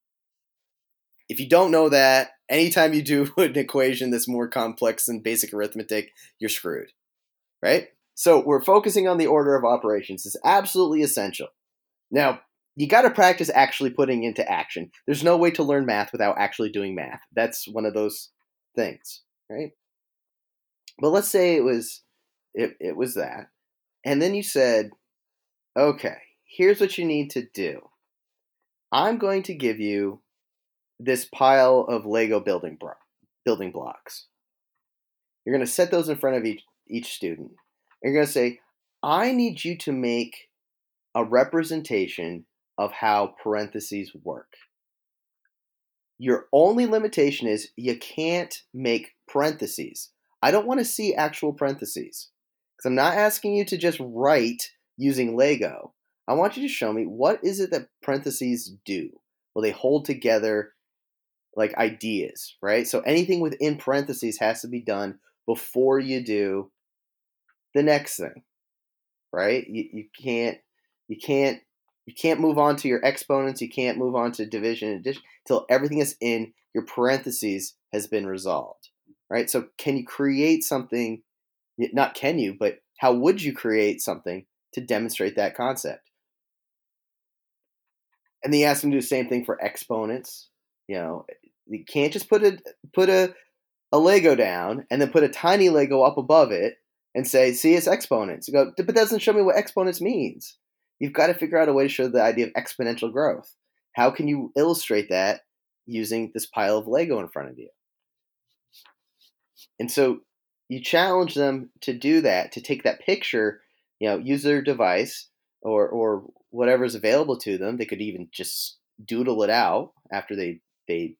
If you don't know that, anytime you do [LAUGHS] an equation that's more complex than basic arithmetic, you're screwed, right? So we're focusing on the order of operations. It's absolutely essential. Now, you got to practice actually putting into action. There's no way to learn math without actually doing math. That's one of those things, right? But let's say it was it, it was that. And then you said, "Okay, here's what you need to do. I'm going to give you this pile of Lego building bro- building blocks. You're going to set those in front of each each student. You're going to say, "I need you to make a representation of how parentheses work. Your only limitation is you can't make parentheses. I don't want to see actual parentheses because I'm not asking you to just write using Lego. I want you to show me what is it that parentheses do? Well, they hold together like ideas, right? So anything within parentheses has to be done before you do the next thing, right? You, you can't you can't you can't move on to your exponents. You can't move on to division and addition until everything is in your parentheses has been resolved. Right. So can you create something? Not can you, but how would you create something to demonstrate that concept? And then you ask them to do the same thing for exponents. You know, you can't just put a put a a Lego down and then put a tiny Lego up above it and say, "See, it's exponents." You go, but that doesn't show me what exponents means you've got to figure out a way to show the idea of exponential growth. How can you illustrate that using this pile of Lego in front of you? And so you challenge them to do that, to take that picture, you know, use their device or or whatever's available to them. They could even just doodle it out after they they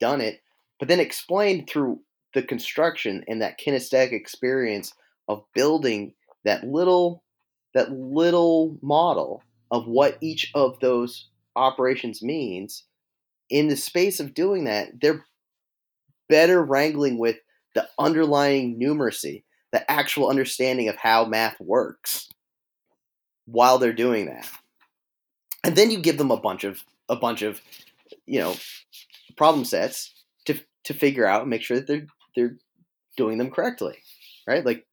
done it, but then explain through the construction and that kinesthetic experience of building that little that little model of what each of those operations means, in the space of doing that, they're better wrangling with the underlying numeracy, the actual understanding of how math works while they're doing that. And then you give them a bunch of a bunch of you know problem sets to to figure out and make sure that they're they're doing them correctly. Right? Like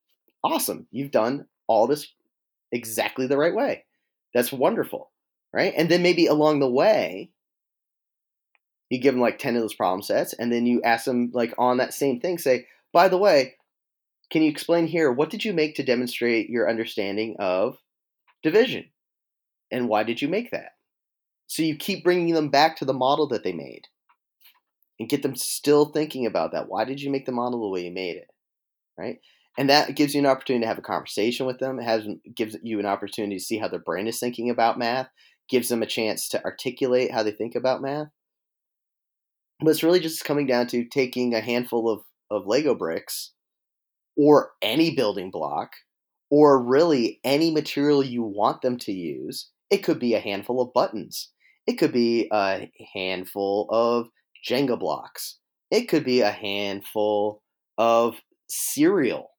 awesome. You've done all this exactly the right way. That's wonderful, right? And then maybe along the way, you give them like 10 of those problem sets, and then you ask them, like, on that same thing, say, by the way, can you explain here what did you make to demonstrate your understanding of division? And why did you make that? So you keep bringing them back to the model that they made and get them still thinking about that. Why did you make the model the way you made it? Right? and that gives you an opportunity to have a conversation with them. It has gives you an opportunity to see how their brain is thinking about math. Gives them a chance to articulate how they think about math. But it's really just coming down to taking a handful of, of Lego bricks or any building block or really any material you want them to use. It could be a handful of buttons. It could be a handful of Jenga blocks. It could be a handful of cereal.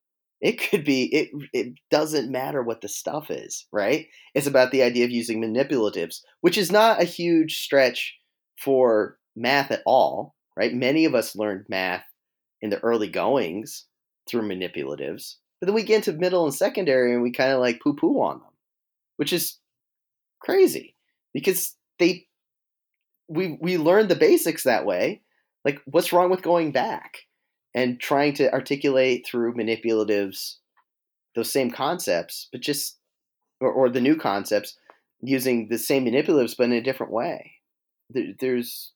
It could be it it doesn't matter what the stuff is, right? It's about the idea of using manipulatives, which is not a huge stretch for math at all, right? Many of us learned math in the early goings through manipulatives. But then we get into middle and secondary and we kind of like poo poo on them, which is crazy because they we we learned the basics that way. Like, what's wrong with going back and trying to articulate through manipulatives those same concepts, but just or, or the new concepts using the same manipulatives but in a different way. There, there's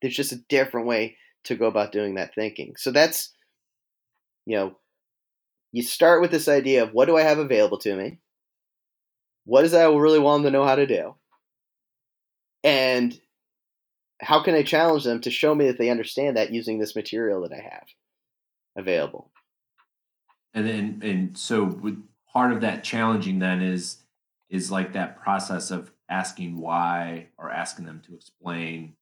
there's just a different way to go about doing that thinking. So that's you know you start with this idea of what do I have available to me? What is that I really want them to know how to do? And how can I challenge them to show me that they understand that using this material that I have available? And then, and so with part of that challenging then is is like that process of asking why or asking them to explain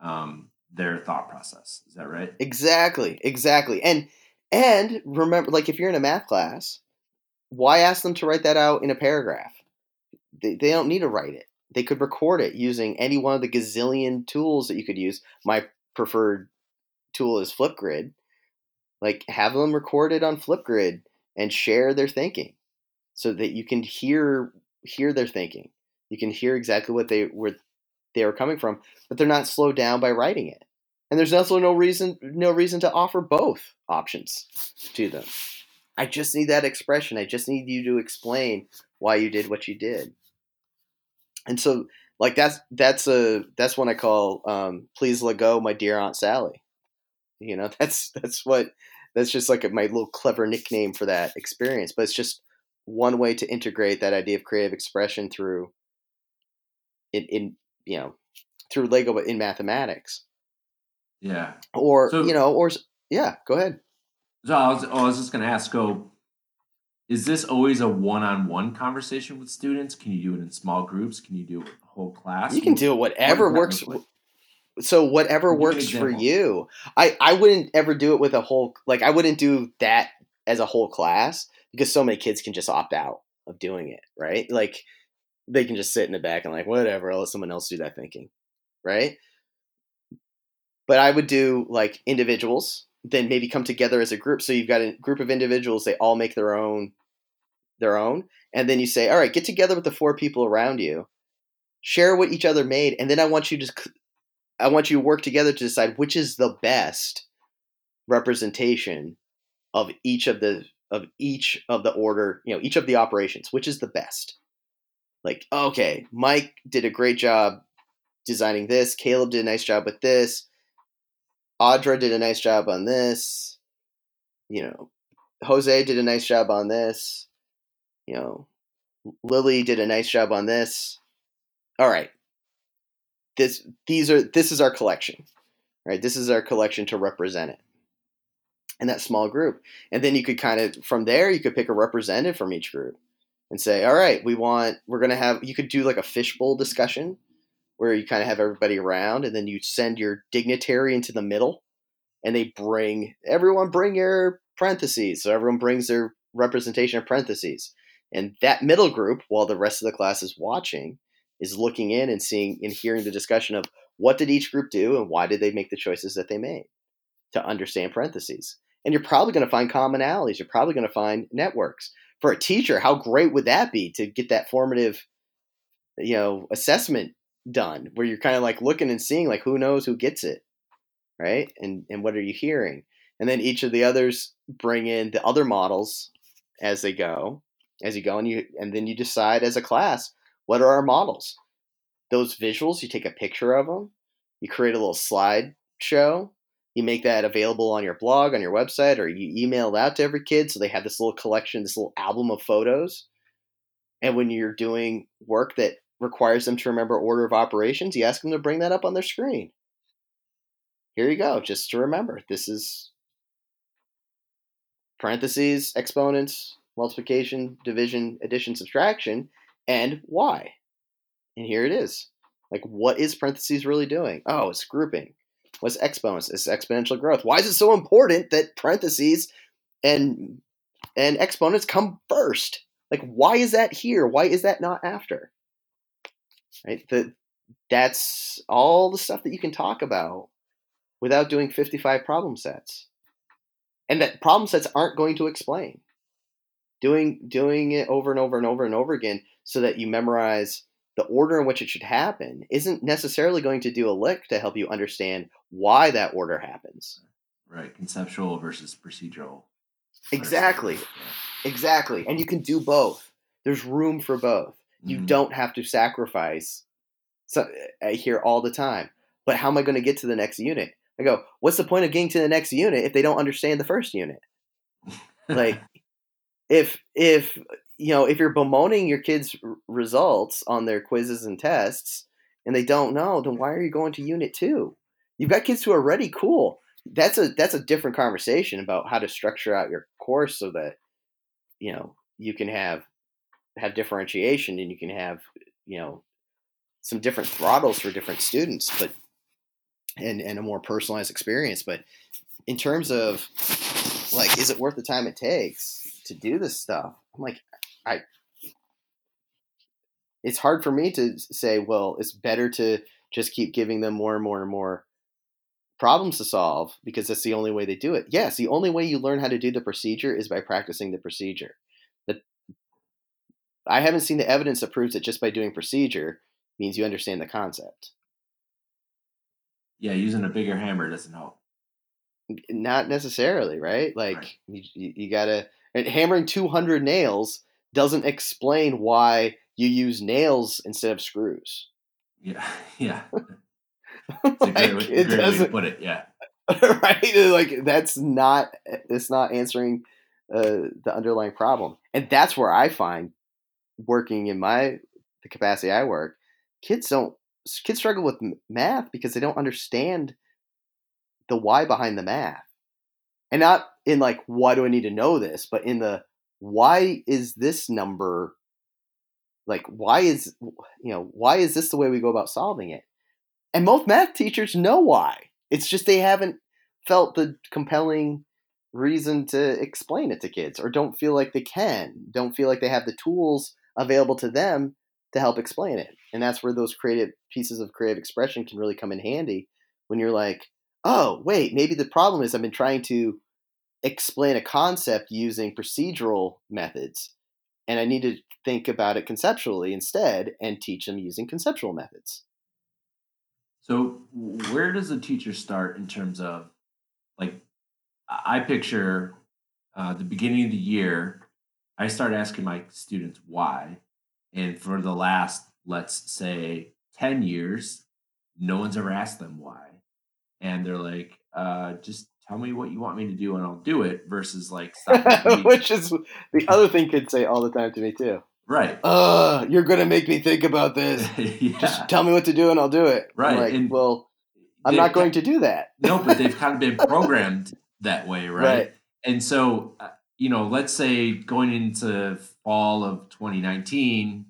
um, their thought process. Is that right? Exactly, exactly. And and remember, like if you're in a math class, why ask them to write that out in a paragraph? They, they don't need to write it. They could record it using any one of the gazillion tools that you could use. My preferred tool is Flipgrid. Like have them record it on Flipgrid and share their thinking, so that you can hear hear their thinking. You can hear exactly what they were they are coming from, but they're not slowed down by writing it. And there's also no reason no reason to offer both options to them. I just need that expression. I just need you to explain why you did what you did. And so like that's that's a that's what I call um, please let go my dear Aunt Sally. You know, [LAUGHS] that's that's what that's just like a, my little clever nickname for that experience, but it's just one way to integrate that idea of creative expression through in, in you know through Lego in mathematics. Yeah. Or so, you know, or yeah, go ahead. So I was, oh, I was just going to ask. Go. Is this always a one-on-one conversation with students? Can you do it in small groups? Can you do it a whole class? You can do it whatever what works. So whatever works for you. I I wouldn't ever do it with a whole like I wouldn't do that as a whole class because so many kids can just opt out of doing it, right? Like they can just sit in the back and like whatever, I'll let someone else do that thinking, right? But I would do like individuals, then maybe come together as a group. So you've got a group of individuals, they all make their own their own, and then you say, "All right, get together with the four people around you. Share what each other made, and then I want you to I want you to work together to decide which is the best representation of each of the of each of the order, you know, each of the operations, which is the best. Like, okay, Mike did a great job designing this, Caleb did a nice job with this, Audra did a nice job on this. You know, Jose did a nice job on this. You know, Lily did a nice job on this. All right. This these are this is our collection. Right? This is our collection to represent it. In that small group. And then you could kind of from there you could pick a representative from each group and say, "All right, we want we're going to have you could do like a fishbowl discussion where you kind of have everybody around and then you send your dignitary into the middle and they bring everyone bring your parentheses so everyone brings their representation of parentheses. And that middle group while the rest of the class is watching is looking in and seeing and hearing the discussion of what did each group do and why did they make the choices that they made to understand parentheses. And you're probably going to find commonalities you're probably going to find networks. For a teacher how great would that be to get that formative you know assessment done where you're kind of like looking and seeing like who knows who gets it right? And and what are you hearing? And then each of the others bring in the other models as they go as you go and you and then you decide as a class what are our models? Those visuals you take a picture of them you create a little slide show you make that available on your blog on your website or you email it out to every kid so they have this little collection this little album of photos. And when you're doing work that requires them to remember order of operations, you ask them to bring that up on their screen. Here you go, just to remember. This is parentheses, exponents, multiplication, division, addition, subtraction, and why. And here it is. Like, what is parentheses really doing? Oh, it's grouping. What's exponents? It's exponential growth. Why is it so important that parentheses and and exponents come first? Like, why is that here? Why is that not after? Right? The, that's all the stuff that you can talk about without doing 55 problem sets. And that problem sets aren't going to explain. Doing doing it over and over and over and over again so that you memorize the order in which it should happen isn't necessarily going to do a lick to help you understand why that order happens. Right, conceptual versus procedural. Exactly. Exactly. And you can do both. There's room for both. You Mhm. don't have to sacrifice. So I hear all the time, but how am I going to get to the next unit? I go, what's the point of getting to the next unit if they don't understand the first unit? Like, [LAUGHS] if if you know if you're bemoaning your kids' results on their quizzes and tests and they don't know, then why are you going to unit two? You've got kids who are already cool. That's a that's a different conversation about how to structure out your course so that you know you can have have differentiation and you can have you know some different throttles for different students, but and and a more personalized experience. But in terms of like, is it worth the time it takes to do this stuff? I'm like, I. It's hard for me to say, well, it's better to just keep giving them more and more and more problems to solve because that's the only way they do it. Yes, the only way you learn how to do the procedure is by practicing the procedure. I haven't seen the evidence that proves that just by doing procedure means you understand the concept. Yeah, using a bigger hammer doesn't help. Not necessarily, right? Like Right. you, you, gotta and hammering 200 nails doesn't explain why you use nails instead of screws. Yeah, [LAUGHS] yeah. [LAUGHS] It's a great, Like, way, it doesn't put it. Yeah. [LAUGHS] right like that's not it's not answering uh, the underlying problem and that's where i find working in my the capacity i work kids don't kids struggle with math because they don't understand the why behind the math. And not in like why do i need to know this? but in the why is this number like why is you know why is this the way we go about solving it? And most math teachers know why. It's just they haven't felt the compelling reason to explain it to kids or don't feel like they can don't feel like they have the tools available to them to help explain it. And that's where those creative pieces of creative expression can really come in handy when you're like oh wait maybe the problem is i've been trying to explain a concept using procedural methods and i need to think about it conceptually instead and teach them using conceptual methods. So where does a teacher start in terms of like I picture uh, the beginning of the year, I start asking my students why, and for the last let's say ten years, no one's ever asked them why, and they're like, uh, just tell me what you want me to do and I'll do it. Versus like to [LAUGHS] which is the [LAUGHS] other thing kids say all the time to me too right, uh you're gonna make me think about this [LAUGHS] yeah, just tell me what to do and i'll do it Right, like, and well i'm not going to do that No, but they've kind of been programmed that way, right? Right. And so, uh, you know, let's say going into fall of 2019,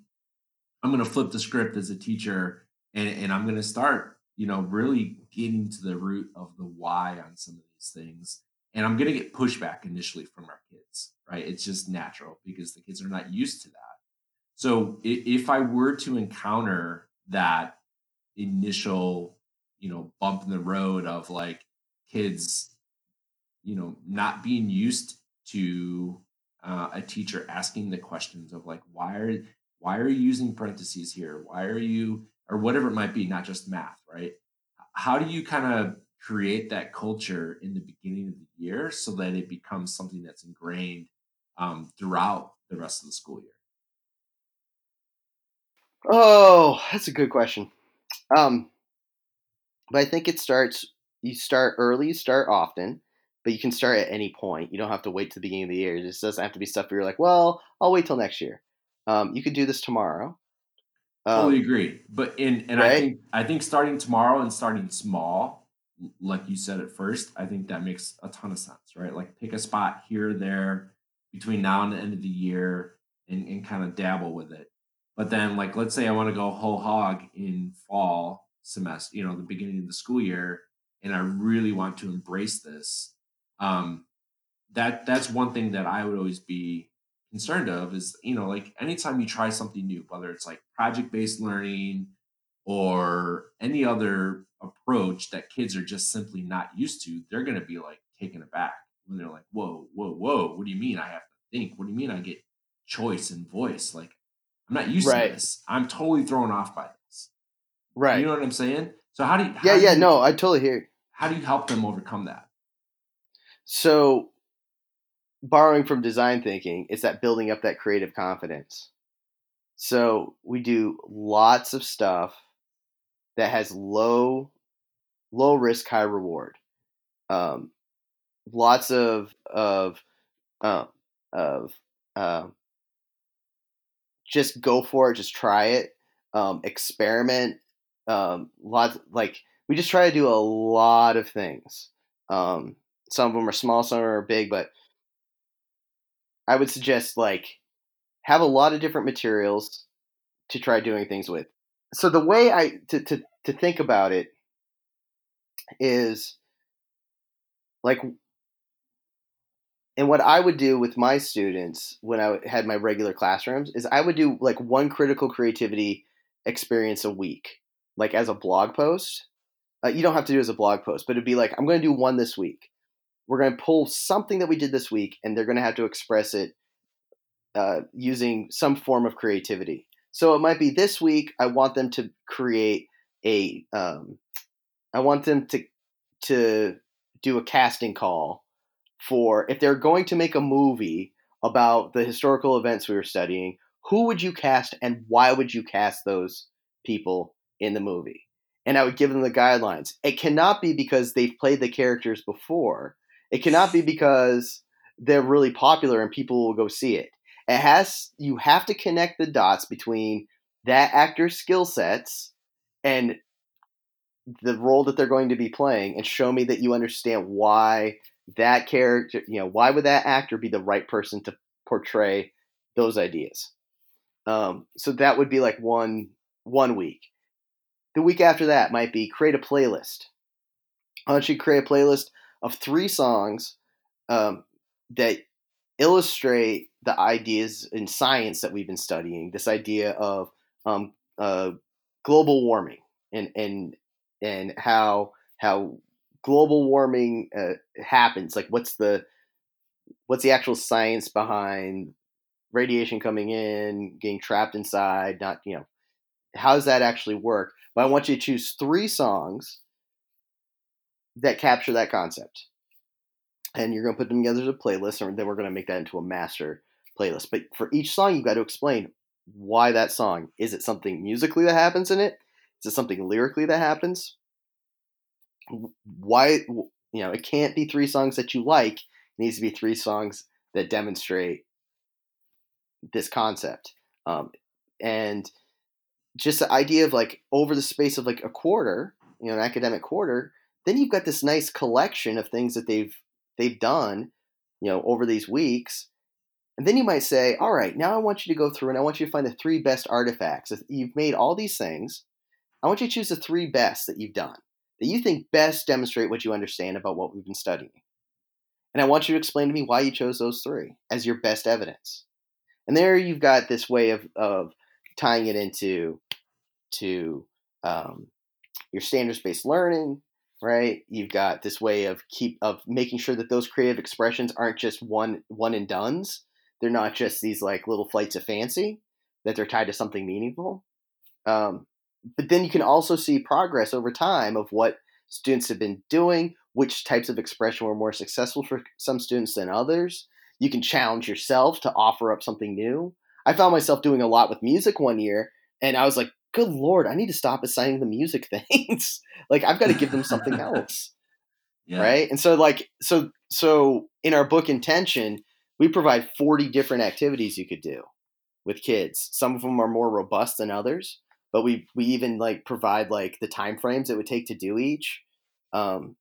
I'm going to flip the script as a teacher and, and I'm going to start, you know, really getting to the root of the why on some of these things. And I'm going to get pushback initially from our kids, right? It's just natural because the kids are not used to that. So if I were to encounter that initial, you know, bump in the road of like kids, you know, not being used to uh, a teacher asking the questions of like, why are why are you using parentheses here? Why are you or whatever it might be, not just math, right? How do you kind of create that culture in the beginning of the year so that it becomes something that's ingrained um, throughout the rest of the school year? oh that's a good question um but i think it starts you start early you start often but you can start at any point you don't have to wait to the beginning of the year it just doesn't have to be stuff where you're like well i'll wait till next year um, you could do this tomorrow um, Totally agree. But in and I think I think starting tomorrow and starting small like you said at first, I think that makes a ton of sense, right? Like pick a spot here or there between now and the end of the year and, and kind of dabble with it. But then, like, let's say I want to go whole hog in fall semester, you know, the beginning of the school year, and I really want to embrace this. Um, that that's one thing that I would always be concerned of is, you know, like anytime you try something new, whether it's like project based learning or any other approach that kids are just simply not used to, they're going to be like taken aback when they're like, whoa, whoa, whoa, what do you mean I have to think? What do you mean I get choice and voice? Like, I'm not used right. to this. I'm totally thrown off by this. Right. You know what I'm saying? So how do you? How yeah, yeah. You, no, I totally hear. You. How do you help them overcome that? So, borrowing from design thinking, it's that building up that creative confidence. So we do lots of stuff that has low low risk, high reward. Um, lots of of um, of um, just go for it, just try it, um, experiment. Um, lots like we just try to do a lot of things. Um, some of them are small, some are big, but I would suggest like have a lot of different materials to try doing things with. So the way I to to, to think about it is like and what I would do with my students when I had my regular classrooms is I would do like one critical creativity experience a week, like as a blog post. Uh, you don't have to do as a blog post, but it'd be like, I'm going to do one this week. We're going to pull something that we did this week, and they're going to have to express it uh, using some form of creativity. So it might be this week. I want them to create a. Um, I want them to to do a casting call for if they're going to make a movie about the historical events we were studying, who would you cast and why would you cast those people in the movie? And I would give them the guidelines. It cannot be because they've played the characters before. It cannot be because they're really popular and people will go see it. It has you have to connect the dots between that actor's skill sets and the role that they're going to be playing and show me that you understand why that character, you know, why would that actor be the right person to portray those ideas? Um, so that would be like one one week. The week after that might be create a playlist. I want you create a playlist of three songs um, that illustrate the ideas in science that we've been studying. This idea of um, uh, global warming and and and how how global warming uh, happens like what's the what's the actual science behind radiation coming in getting trapped inside not you know how does that actually work but i want you to choose three songs that capture that concept. And you're going to put them together as a playlist and then we're going to make that into a master playlist. But for each song you've got to explain why that song. Is it something musically that happens in it? Is it something lyrically that happens? Why you know it can't be three songs that you like. It needs to be three songs that demonstrate this concept. Um, and just the idea of like over the space of like a quarter you know an academic quarter then you've got this nice collection of things that they've they've done you know over these weeks and then you might say all right now i want you to go through and i want you to find the three best artifacts you've made all these things i want you to choose the three best that you've done that you think best demonstrate what you understand about what we've been studying. And I want you to explain to me why you chose those three as your best evidence. And there you've got this way of, of tying it into to um, your standards based learning, right? You've got this way of keep of making sure that those creative expressions aren't just one one and done's. They're not just these like little flights of fancy. That they're tied to something meaningful. Um, but then you can also see progress over time of what students have been doing, which types of expression were more successful for some students than others. You can challenge yourself to offer up something new. I found myself doing a lot with music one year, and I was like, good lord, I need to stop assigning the music [LAUGHS] things. like I've got to give them something [LAUGHS] else. Yeah. Right? And so like so so in our book intention, we provide 40 different activities you could do with kids. Some of them are more robust than others but we we even like provide like the time frames it would take to do each Um,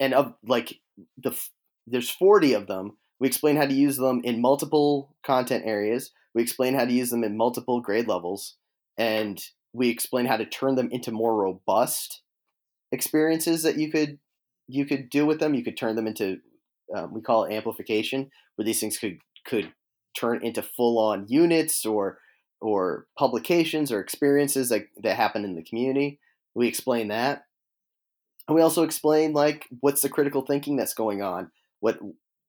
and of like the there's 40 of them. We explain how to use them in multiple content areas. We explain how to use them in multiple grade levels, and we explain how to turn them into more robust experiences that you could you could do with them. You could turn them into um, we call it amplification, where these things could could turn into full on units or or publications or experiences that, that happen in the community. We explain that. And we also explain like what's the critical thinking that's going on, what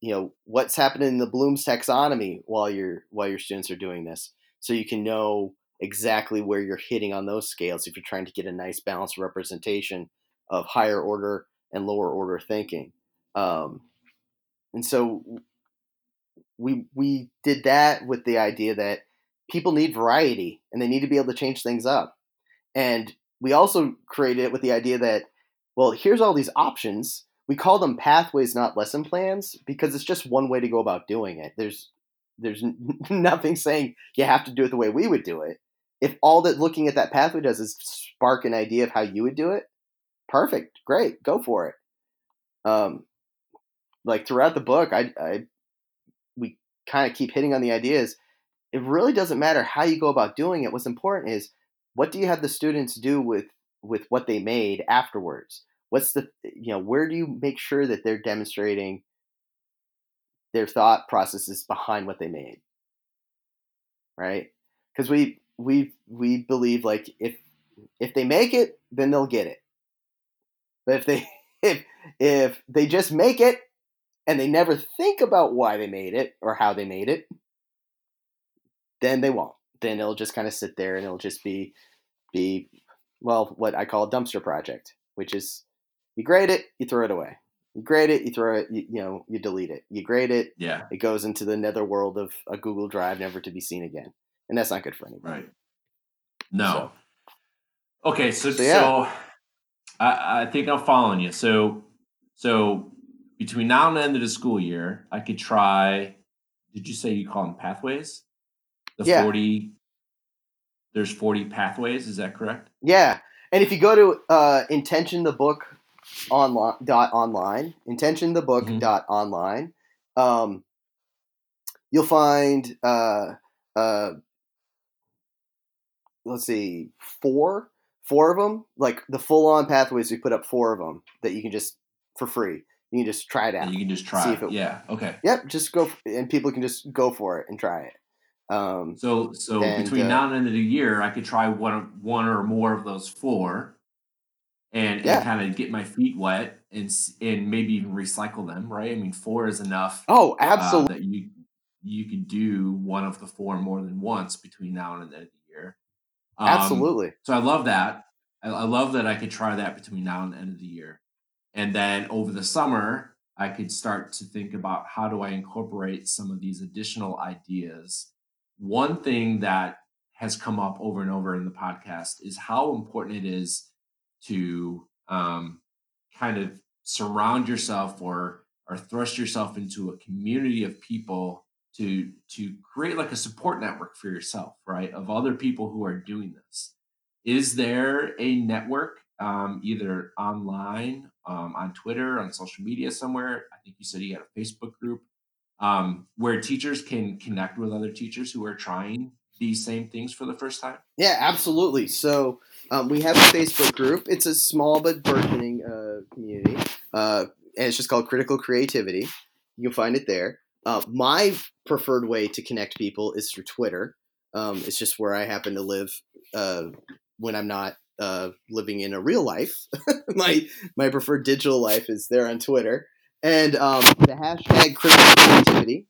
you know, what's happening in the Bloom's taxonomy while your while your students are doing this. So you can know exactly where you're hitting on those scales if you're trying to get a nice balanced representation of higher order and lower order thinking. Um, and so we we did that with the idea that people need variety and they need to be able to change things up. And we also created it with the idea that well, here's all these options. We call them pathways, not lesson plans, because it's just one way to go about doing it. There's there's [LAUGHS] nothing saying you have to do it the way we would do it. If all that looking at that pathway does is spark an idea of how you would do it, perfect, great, go for it. Um, like throughout the book, I, I we kind of keep hitting on the ideas. It really doesn't matter how you go about doing it. What's important is what do you have the students do with with what they made afterwards. What's the you know where do you make sure that they're demonstrating their thought processes behind what they made, right? Because we we we believe like if if they make it, then they'll get it. But if they [LAUGHS] if if they just make it and they never think about why they made it or how they made it, then they won't. Then it'll just kind of sit there and it'll just be be well what I call a dumpster project, which is you grade it, you throw it away. You grade it, you throw it, you, you know, you delete it. You grade it, yeah, it goes into the netherworld of a Google Drive, never to be seen again, and that's not good for anybody. right. No. So- Okay, so So, so. I, I think I'm following you. So so between now and the end of the school year, I could try. Did you say you call them pathways? The Yeah. forty. There's forty pathways. Is that correct? Yeah, and if you go to uh, intention the book online dot online intention the book Mhm. dot online, um, you'll find uh, uh, let's see four four of them like the full on pathways. We put up four of them that you can just for free. You can just try it out. And you can just try. See if it- yeah. Okay. Yep, just go and people can just go for it and try it. Um, So so And, between uh, now and the end of the year, I could try one of- one or more of those four, and, Yeah. and kind of get my feet wet and and maybe even recycle them. Right? I mean, four is enough. oh, uh, absolutely. that you you could do one of the four more than once between now and the end of the. Um, Absolutely. So I love that. I, I love that I could try that between now and the end of the year. And then over the summer, I could start to think about how do I incorporate some of these additional ideas. One thing that has come up over and over in the podcast is how important it is to um, kind of surround yourself or or thrust yourself into a community of people to to create like a support network for yourself right of other people who are doing this is there a network um, either online um, on twitter on social media somewhere i think you said you had a facebook group um, where teachers can connect with other teachers who are trying these same things for the first time Yeah, absolutely. So um, we have a Facebook group. It's a small but burgeoning uh, community, uh, and it's just called Critical Creativity. You can find it there. Uh, my preferred way to connect people is through Twitter. Um, it's just where I happen to live uh, when I'm not uh, living in a real life. [LAUGHS] my my preferred digital life is there on Twitter, and um, the hashtag Critical Creativity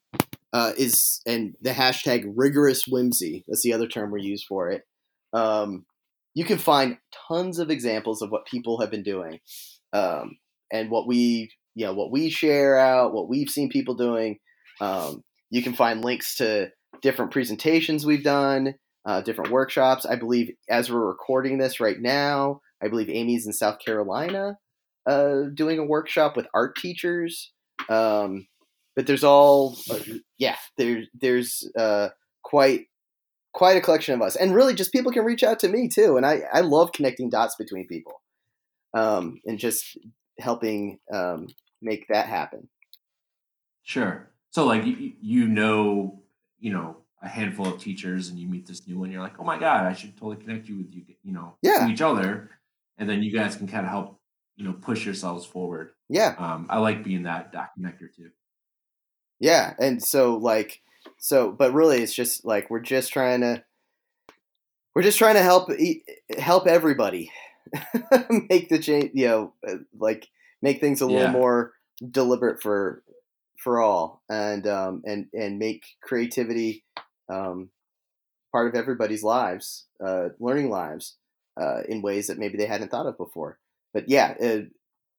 uh, is and the hashtag rigorous whimsy. That's the other term we use for it. Um, you can find tons of examples of what people have been doing, um, and what we you know what we share out, what we've seen people doing. Um, you can find links to different presentations we've done, uh, different workshops. I believe as we're recording this right now, I believe Amy's in South Carolina uh, doing a workshop with art teachers. Um, but there's all uh, yeah there's there's uh, quite quite a collection of us and really just people can reach out to me too and i i love connecting dots between people um, and just helping um, make that happen. Sure. So like you, you know, you know, a handful of teachers and you meet this new one, you're like, oh my God, I should totally connect you with you, you know, Yeah. to each other. And then you guys can kind of help, you know, push yourselves forward. Yeah, Um, I like being that, that connector too. yeah, and so like so, but really, it's just like we're just trying to we're just trying to help help everybody [LAUGHS] make the change. You know, uh, like make things a Yeah. little more deliberate for for all, and um, and and make creativity um, part of everybody's lives, uh, learning lives, uh, in ways that maybe they hadn't thought of before. But yeah, uh,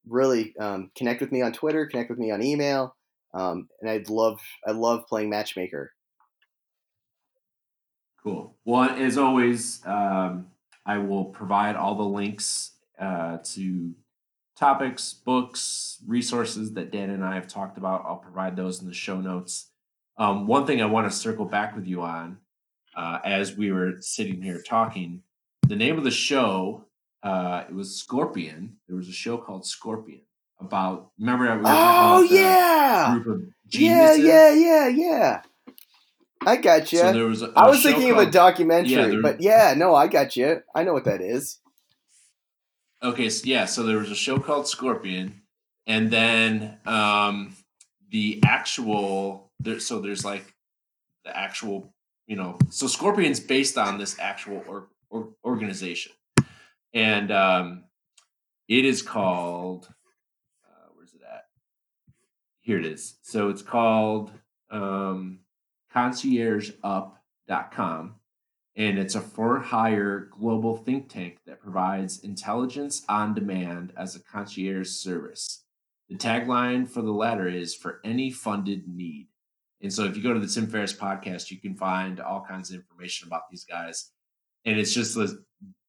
really um, connect with me on Twitter, connect with me on email, um, and I'd love I love playing matchmaker. Cool. Well, as always, um, I will provide all the links uh, to topics, books, resources that Dan and I have talked about. I'll provide those in the show notes. Um, one thing I want to circle back with you on, uh, as we were sitting here talking, the name of the show uh, it was Scorpion. There was a show called Scorpion about. Remember, we Oh yeah, group of yeah, yeah, yeah, yeah. I got you. So there was. A, I a was show thinking of a documentary, Yeah, there- but yeah, no, I got you. I know what that is. Okay, so yeah, so there was a show called Scorpion, and then um the actual there so there's like the actual you know so Scorpion's based on this actual or, or organization, and um it is called uh, where's it at? Here it is. So it's called um conciergeup.com and it's a for hire global think tank that provides intelligence on demand as a concierge service. The tagline for the latter is for any funded need. And so if you go to the Tim Ferriss podcast, you can find all kinds of information about these guys. And it's just this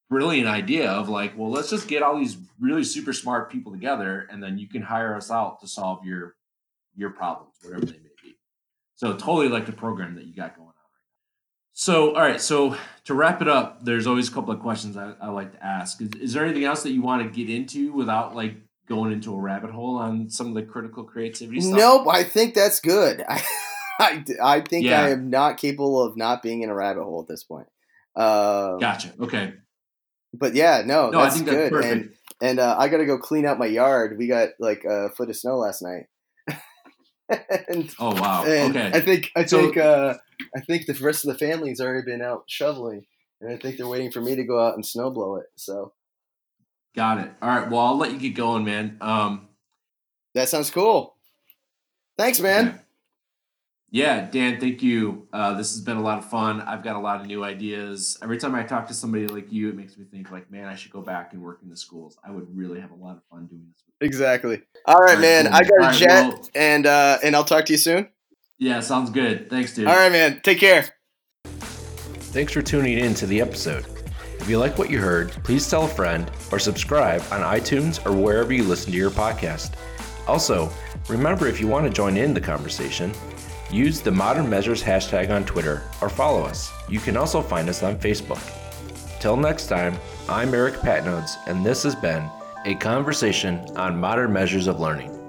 brilliant idea of like, well, let's just get all these really super smart people together and then you can hire us out to solve your your problems, whatever they may be. So totally like the program that you got going. So, all right. So, to wrap it up, there's always a couple of questions I, I like to ask. Is, is there anything else that you want to get into without like going into a rabbit hole on some of the critical creativity stuff? Nope, I think that's good. [LAUGHS] I, I, I think Yeah. I am not capable of not being in a rabbit hole at this point. Uh, Gotcha. Okay. But yeah, no, No, I that's think that's good. perfect. And and uh, I got to go clean out my yard. We got like a foot of snow last night. [LAUGHS] and oh wow. okay. I think I So- think uh, I think the rest of the family's already been out shoveling, and I think they're waiting for me to go out and snow blow it. So Got it. All right. Well, I'll let you get going, man. Um, that sounds cool. Thanks, man. okay. Yeah, Dan, thank you. Uh, this has been a lot of fun. I've got a lot of new ideas. Every time I talk to somebody like you, it makes me think like, man, I should go back and work in the schools. I would really have a lot of fun doing this. Exactly. All right, All right, man. cool. I got All a right, jet, well- and uh, and I'll talk to you soon. Yeah, sounds good. Thanks, dude. All right, man. Take care. Thanks for tuning in to the episode. If you like what you heard, please tell a friend or subscribe on iTunes or wherever you listen to your podcast. Also, remember if you want to join in the conversation, use the Modern Measures hashtag on Twitter or follow us. You can also find us on Facebook. Till next time, I'm Eric Patnoudes, and this has been a conversation on modern measures of learning.